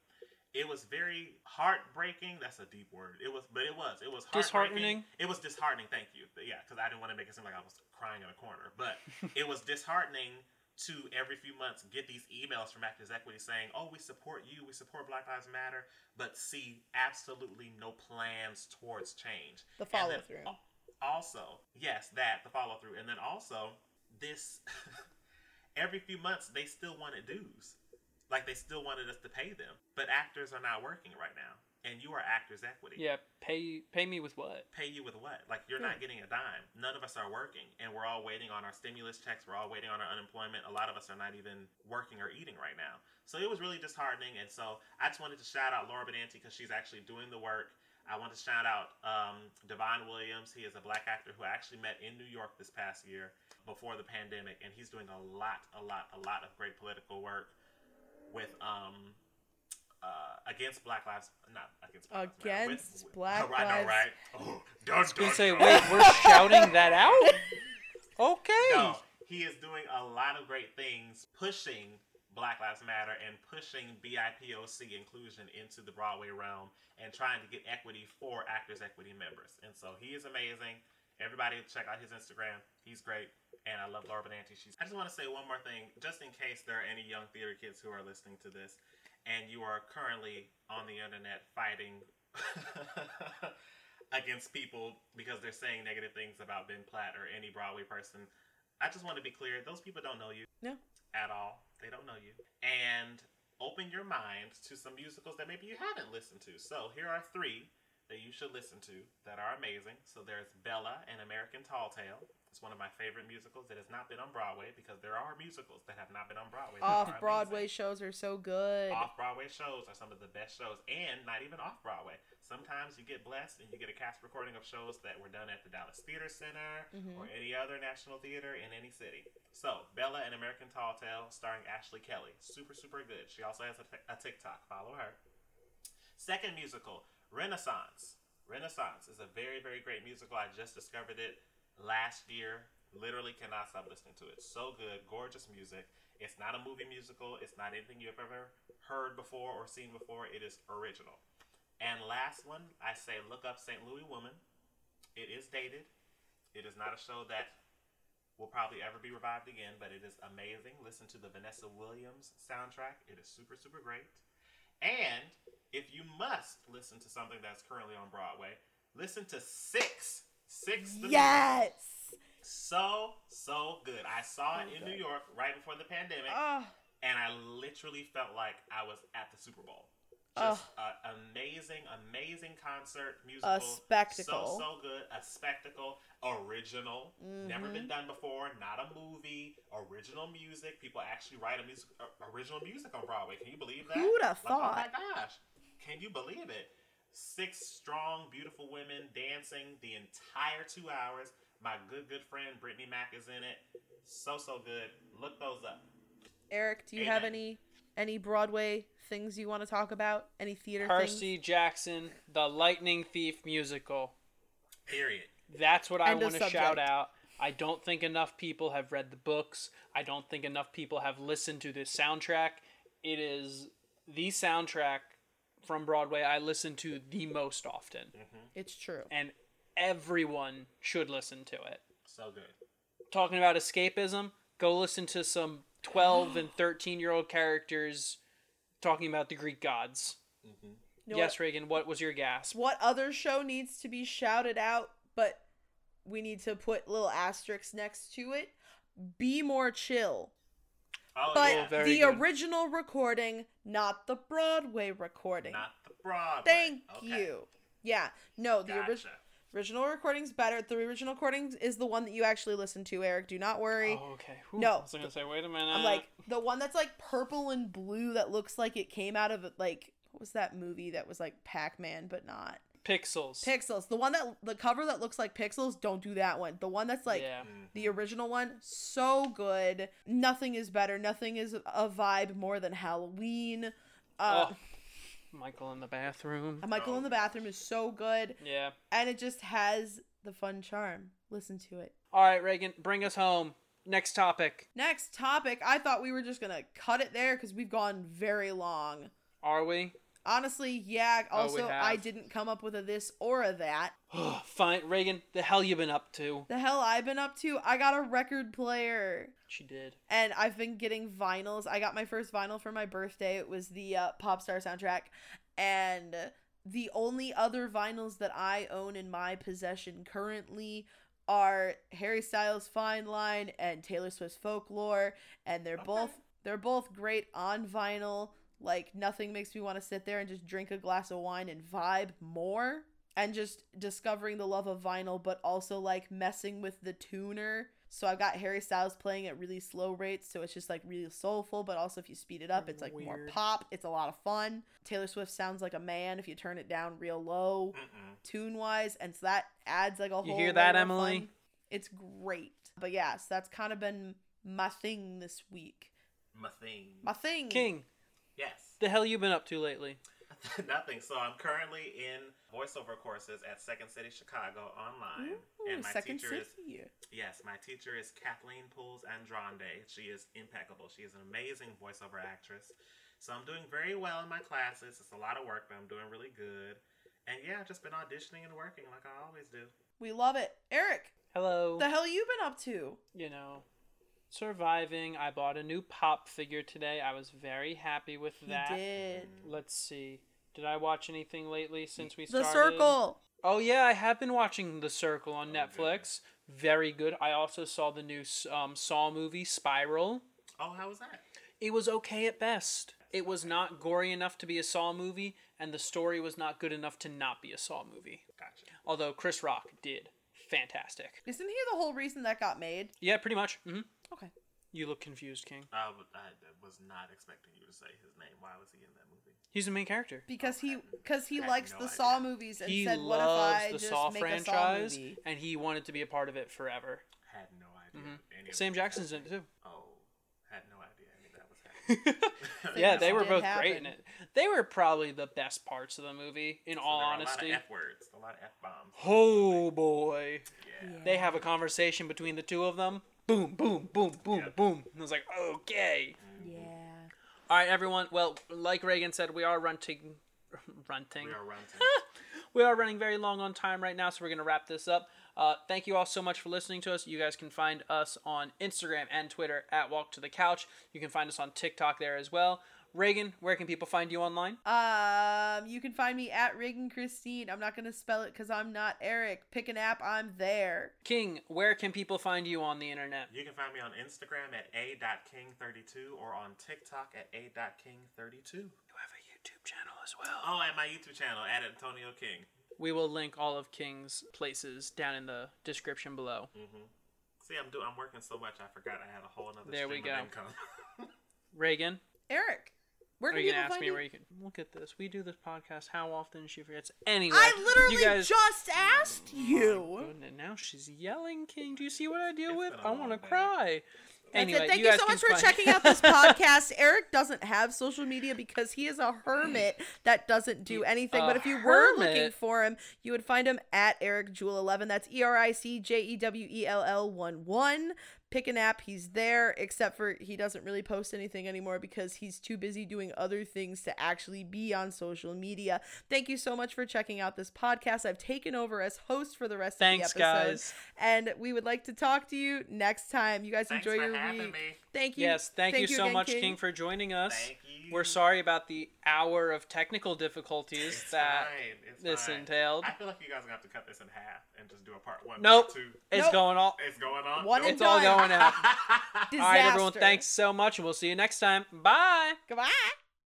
Speaker 3: It was very heartbreaking. That's a deep word. It was, but it was. It was.
Speaker 1: Disheartening?
Speaker 3: It was disheartening. Thank you. But yeah, because I didn't want to make it seem like I was crying in a corner. But (laughs) it was disheartening to every few months get these emails from Actors Equity saying, "Oh, we support you. We support Black Lives Matter," but see absolutely no plans towards change.
Speaker 2: The
Speaker 3: And then
Speaker 2: follow-through.
Speaker 3: Also, yes, that the follow through, and then also this. (laughs) every few months, they still wanted dues. Like they still wanted us to pay them, but actors are not working right now. And you are Actors Equity.
Speaker 1: Yeah, pay pay me with what?
Speaker 3: Pay you with what? Like you're not getting a dime. None of us are working, and we're all waiting on our stimulus checks. We're all waiting on our unemployment. A lot of us are not even working or eating right now. So it was really disheartening. And so I just wanted to shout out Laura Benanti because she's actually doing the work. I want to shout out um, Devon Williams. He is a black actor who I actually met in New York this past year before the pandemic, and he's doing a lot, a lot, a lot of great political work with um, uh, against Black Lives, not against Black Lives
Speaker 2: Against Black
Speaker 3: I know,
Speaker 2: Lives-
Speaker 3: right? Oh, (gasps) dun,
Speaker 1: I
Speaker 3: dun,
Speaker 1: say,
Speaker 3: dun.
Speaker 1: wait, we're (laughs) shouting that out? Okay.
Speaker 3: No, he is doing a lot of great things, pushing Black Lives Matter and pushing BIPOC inclusion into the Broadway realm and trying to get equity for Actors Equity members. And so he is amazing. Everybody check out his Instagram. He's great. And I love Laura Benanti. She's I just want to say one more thing, just in case there are any young theater kids who are listening to this and you are currently on the internet fighting (laughs) against people because they're saying negative things about Ben Platt or any Broadway person. I just want to be clear, those people don't know you.
Speaker 2: No.
Speaker 3: At all. They don't know you. And open your mind to some musicals that maybe you haven't listened to. So here are three that you should listen to that are amazing. So there's Bella and American Tall Tale. It's one of my favorite musicals that has not been on Broadway because there are musicals that have not been on Broadway.
Speaker 2: Off Broadway shows are so good.
Speaker 3: Off Broadway shows are some of the best shows, and not even off Broadway. Sometimes you get blessed and you get a cast recording of shows that were done at the Dallas Theater Center
Speaker 2: Mhm.
Speaker 3: or any other national theater in any city. So, Bella and American Tall Tale, starring Ashley Kelley. Super, super good. She also has a, a TikTok. Follow her. Second musical, Renaissance. Renaissance is a very, very great musical. I just discovered it last year. Literally cannot stop listening to it. So good, gorgeous music. It's not a movie musical. It's not anything you've ever heard before or seen before. It is original. And last one, I say look up St. Louis Woman. It is dated. It is not a show that will probably ever be revived again, but it is amazing. Listen to the Vanessa Williams soundtrack. It is super, super great. And if you must listen to something that's currently on Broadway, listen to Six. Six.
Speaker 2: Yes.
Speaker 3: So, so good. I saw it in. New York right before the pandemic,
Speaker 2: Oh,
Speaker 3: and I literally felt like I was at the Super Bowl.
Speaker 2: Ugh.
Speaker 3: Just an amazing, amazing concert, musical.
Speaker 2: A spectacle.
Speaker 3: So, so good. A spectacle. Original. Never
Speaker 2: Mhm.
Speaker 3: been done before. Not a movie. Original music. People actually write a music, uh, original music on Broadway. Can you believe that?
Speaker 2: Who'da
Speaker 3: Like, Oh my
Speaker 2: thought?
Speaker 3: gosh. Can you believe it? Six strong, beautiful women dancing the entire two hours. My good, good friend Brittney Mack is in it. So, so good. Look those up.
Speaker 2: Eric, do you have any any Broadway things you want to talk about? Any theater
Speaker 1: Percy
Speaker 2: things?
Speaker 1: Jackson, the Lightning Thief musical.
Speaker 3: Period.
Speaker 1: That's what I
Speaker 2: End of
Speaker 1: want to shout out. I don't think enough people have read the books. I don't think enough people have listened to this soundtrack. It is the soundtrack from Broadway I listen to the most often,
Speaker 2: It's true.
Speaker 1: and everyone should listen to it.
Speaker 3: So good.
Speaker 1: Talking about escapism, go listen to some 12 and 13 year old characters talking about the Greek gods.
Speaker 3: Mm-hmm.
Speaker 2: You know
Speaker 1: yes, Reagan, what was your gasp?
Speaker 2: What other show needs to be shouted out, but we need to put little asterisks next to it? Be more chill.
Speaker 3: Oh,
Speaker 2: But
Speaker 3: yeah.
Speaker 2: the
Speaker 1: good.
Speaker 2: original recording, not the Broadway recording.
Speaker 3: Not the Broadway.
Speaker 2: Thank
Speaker 3: Okay.
Speaker 2: you. Yeah, no, the
Speaker 3: Gotcha.
Speaker 2: original original recording's better. The original recording is the one that you actually listen to, Eric. Do not worry.
Speaker 1: Oh, okay. Whew,
Speaker 2: No.
Speaker 1: I was gonna say, wait a minute.
Speaker 2: I'm like the one that's like purple and blue that looks like it came out of like what was that movie that was like Pac-Man but not
Speaker 1: Pixels.
Speaker 2: Pixels. The one that the cover that looks like Pixels, don't do that one. The one that's like
Speaker 1: yeah.
Speaker 2: the original one, so good. Nothing is better. Nothing is a vibe more than Halloween. Uh,
Speaker 1: oh, Michael in the bathroom. (laughs)
Speaker 2: Michael in the bathroom is so good,
Speaker 1: Yeah.
Speaker 2: and it just has the fun charm. Listen to it.
Speaker 1: All right, Reagan, bring us home. Next topic.
Speaker 2: Next topic. I thought we were just gonna cut it there because we've gone very long.
Speaker 1: Are we?
Speaker 2: Honestly, yeah.
Speaker 1: Oh,
Speaker 2: Also, I didn't come up with a this or a that. (gasps)
Speaker 1: Fine, Reagan. The hell you been up to?
Speaker 2: The hell I've been up to? I got a record player.
Speaker 1: She did.
Speaker 2: and I've been getting vinyls. I got my first vinyl for my birthday. It was the uh, Popstar soundtrack, and the only other vinyls that I own in my possession currently are Harry Styles' Fine Line and Taylor Swift's Folklore, and they're
Speaker 3: Okay.
Speaker 2: both they're both great on vinyl. Like nothing makes me want to sit there and just drink a glass of wine and vibe more. And just discovering the love of vinyl, but also like messing with the tuner. So I've got Harry Styles playing at really slow rates, so it's just like really soulful. But also if you speed it up, it's like more pop. It's a lot of fun. Taylor Swift sounds like a man if you turn it down real low, tune wise, and so that adds like a whole.
Speaker 1: You hear that, Emily?
Speaker 2: fun. It's great. But yeah, so that's kind of been my thing this week.
Speaker 3: My thing.
Speaker 2: My thing.
Speaker 1: King,
Speaker 3: Yes.
Speaker 1: the hell you been up to lately? (laughs)
Speaker 3: Nothing. So I'm currently in voiceover courses at Second City Chicago online,
Speaker 2: Ooh,
Speaker 3: and my
Speaker 2: second
Speaker 3: teacher is yes, my teacher is Kathleen Pools Andrade. She is impeccable. She is an amazing voiceover actress. So I'm doing very well in my classes. It's a lot of work, but I'm doing really good. And yeah, I've just been auditioning and working like I always do.
Speaker 2: We love it. Eric,
Speaker 1: Hello.
Speaker 2: the hell you been up to?
Speaker 1: you know, surviving. I bought a new pop figure today. I was very happy with
Speaker 2: He
Speaker 1: that.
Speaker 2: did.
Speaker 1: Let's see. Did I watch anything lately since we
Speaker 2: The
Speaker 1: started?
Speaker 2: The Circle.
Speaker 1: Oh yeah, I have been watching The Circle on
Speaker 3: Oh,
Speaker 1: Netflix. Very good. I also saw the new um, Saw movie, Spiral.
Speaker 3: Oh, how was that?
Speaker 1: It was okay at best. It was not gory enough to be a Saw movie, and the story was not good enough to not be a Saw movie.
Speaker 3: Gotcha.
Speaker 1: Although Chris Rock did fantastic.
Speaker 2: Isn't he the whole reason that got made?
Speaker 1: Yeah, pretty much. hmm
Speaker 2: Okay.
Speaker 1: You look confused, King.
Speaker 3: I, w- I was not expecting you to say his name. Why was he in that movie?
Speaker 1: He's the main character.
Speaker 2: Because he because he
Speaker 3: I had
Speaker 2: likes
Speaker 3: no
Speaker 2: the
Speaker 3: idea.
Speaker 2: Saw movies and
Speaker 1: he
Speaker 2: said, "What if
Speaker 1: loves
Speaker 2: I
Speaker 1: the
Speaker 2: just
Speaker 1: Saw
Speaker 2: make a Saw
Speaker 1: franchise,
Speaker 2: movie?"
Speaker 1: and he wanted to be a part of it forever.
Speaker 3: Had no idea.
Speaker 1: Mhm.
Speaker 3: Any of
Speaker 1: Sam
Speaker 3: that
Speaker 1: Jackson's in it too.
Speaker 3: Oh, had no idea any of that was (laughs) happening.
Speaker 1: yeah, they were
Speaker 2: did
Speaker 1: both great in
Speaker 2: happen.
Speaker 1: it. They were probably the best parts of the movie, in
Speaker 3: So
Speaker 1: all
Speaker 3: there were
Speaker 1: honesty.
Speaker 3: A lot of F words, a lot of F bombs.
Speaker 1: Oh boy.
Speaker 3: Yeah.
Speaker 1: They have a conversation between the two of them. Boom, boom, boom, boom,
Speaker 3: Yep.
Speaker 1: boom. And I was like, okay.
Speaker 2: Yeah.
Speaker 1: All right, everyone. Well, like Reagan said, we are running. (laughs) running.
Speaker 3: We are running. (laughs)
Speaker 1: We are running very long on time right now, so we're going to wrap this up. Uh, thank you all so much for listening to us. You guys can find us on Instagram and Twitter at Walk to the Couch. You can find us on TikTok there as well. Reagan, where can people find you online?
Speaker 2: Um, you can find me at Reagan Christine. I'm not gonna spell it because I'm not Eric. Pick an app. I'm there.
Speaker 1: King, where can people find you on the internet?
Speaker 3: You can find me on Instagram at a.king32 or on TikTok at a.king32.
Speaker 1: You have a YouTube channel as well.
Speaker 3: Oh, at my YouTube channel at Antonio King.
Speaker 1: We will link all of King's places down in the description below.
Speaker 3: hmm See, I'm doing. I'm working so much. I forgot I had a whole other
Speaker 1: There we
Speaker 3: stream of
Speaker 1: go.
Speaker 3: income. (laughs)
Speaker 1: Reagan,
Speaker 2: Eric, where
Speaker 1: are
Speaker 2: can
Speaker 1: you
Speaker 2: people
Speaker 1: gonna ask me
Speaker 2: you?
Speaker 1: where you can look at this? We do this podcast. How often she forgets? Anyway,
Speaker 2: I literally
Speaker 1: you guys.
Speaker 2: just asked oh
Speaker 1: you. And now she's yelling, King. Do you see what I deal
Speaker 3: It's
Speaker 1: with? I want to
Speaker 3: long day.
Speaker 1: cry.
Speaker 2: That's
Speaker 1: anyway,
Speaker 2: it. Thank
Speaker 1: you,
Speaker 2: you, so much for
Speaker 1: find-
Speaker 2: checking (laughs) out this podcast. Eric doesn't have social media because he is a hermit that doesn't do anything.
Speaker 1: A
Speaker 2: but if you were looking for him, you would find him at Eric Jewell 11. That's E R I C J E W E L L 1 1. Pick an app, he's there, except for he doesn't really post anything anymore because he's too busy doing other things to actually be on social media. Thank you so much for checking out this podcast. I've taken over as host for the rest
Speaker 1: Thanks,
Speaker 2: of the episode.
Speaker 1: guys.
Speaker 2: And we would like to talk to you next time. You guys
Speaker 3: Thanks
Speaker 2: enjoy
Speaker 3: for
Speaker 2: your
Speaker 3: having
Speaker 2: week.
Speaker 3: me.
Speaker 2: Thank you.
Speaker 1: Yes, thank, you so
Speaker 2: again,
Speaker 1: much, King. for joining us.
Speaker 3: Thank you.
Speaker 1: We're sorry about the hour of technical difficulties
Speaker 3: It's
Speaker 1: that this
Speaker 3: fine.
Speaker 1: entailed.
Speaker 3: I feel like you guys are gonna have to cut this in half and just do a part one.
Speaker 1: Nope.
Speaker 3: Part two.
Speaker 1: It's
Speaker 2: Nope.
Speaker 1: going all.
Speaker 3: It's going on.
Speaker 2: One
Speaker 3: Nope.
Speaker 1: It's all going out.
Speaker 2: Disaster. (laughs)
Speaker 1: All right, everyone. Thanks so much, and we'll see you next time. Bye.
Speaker 2: Goodbye.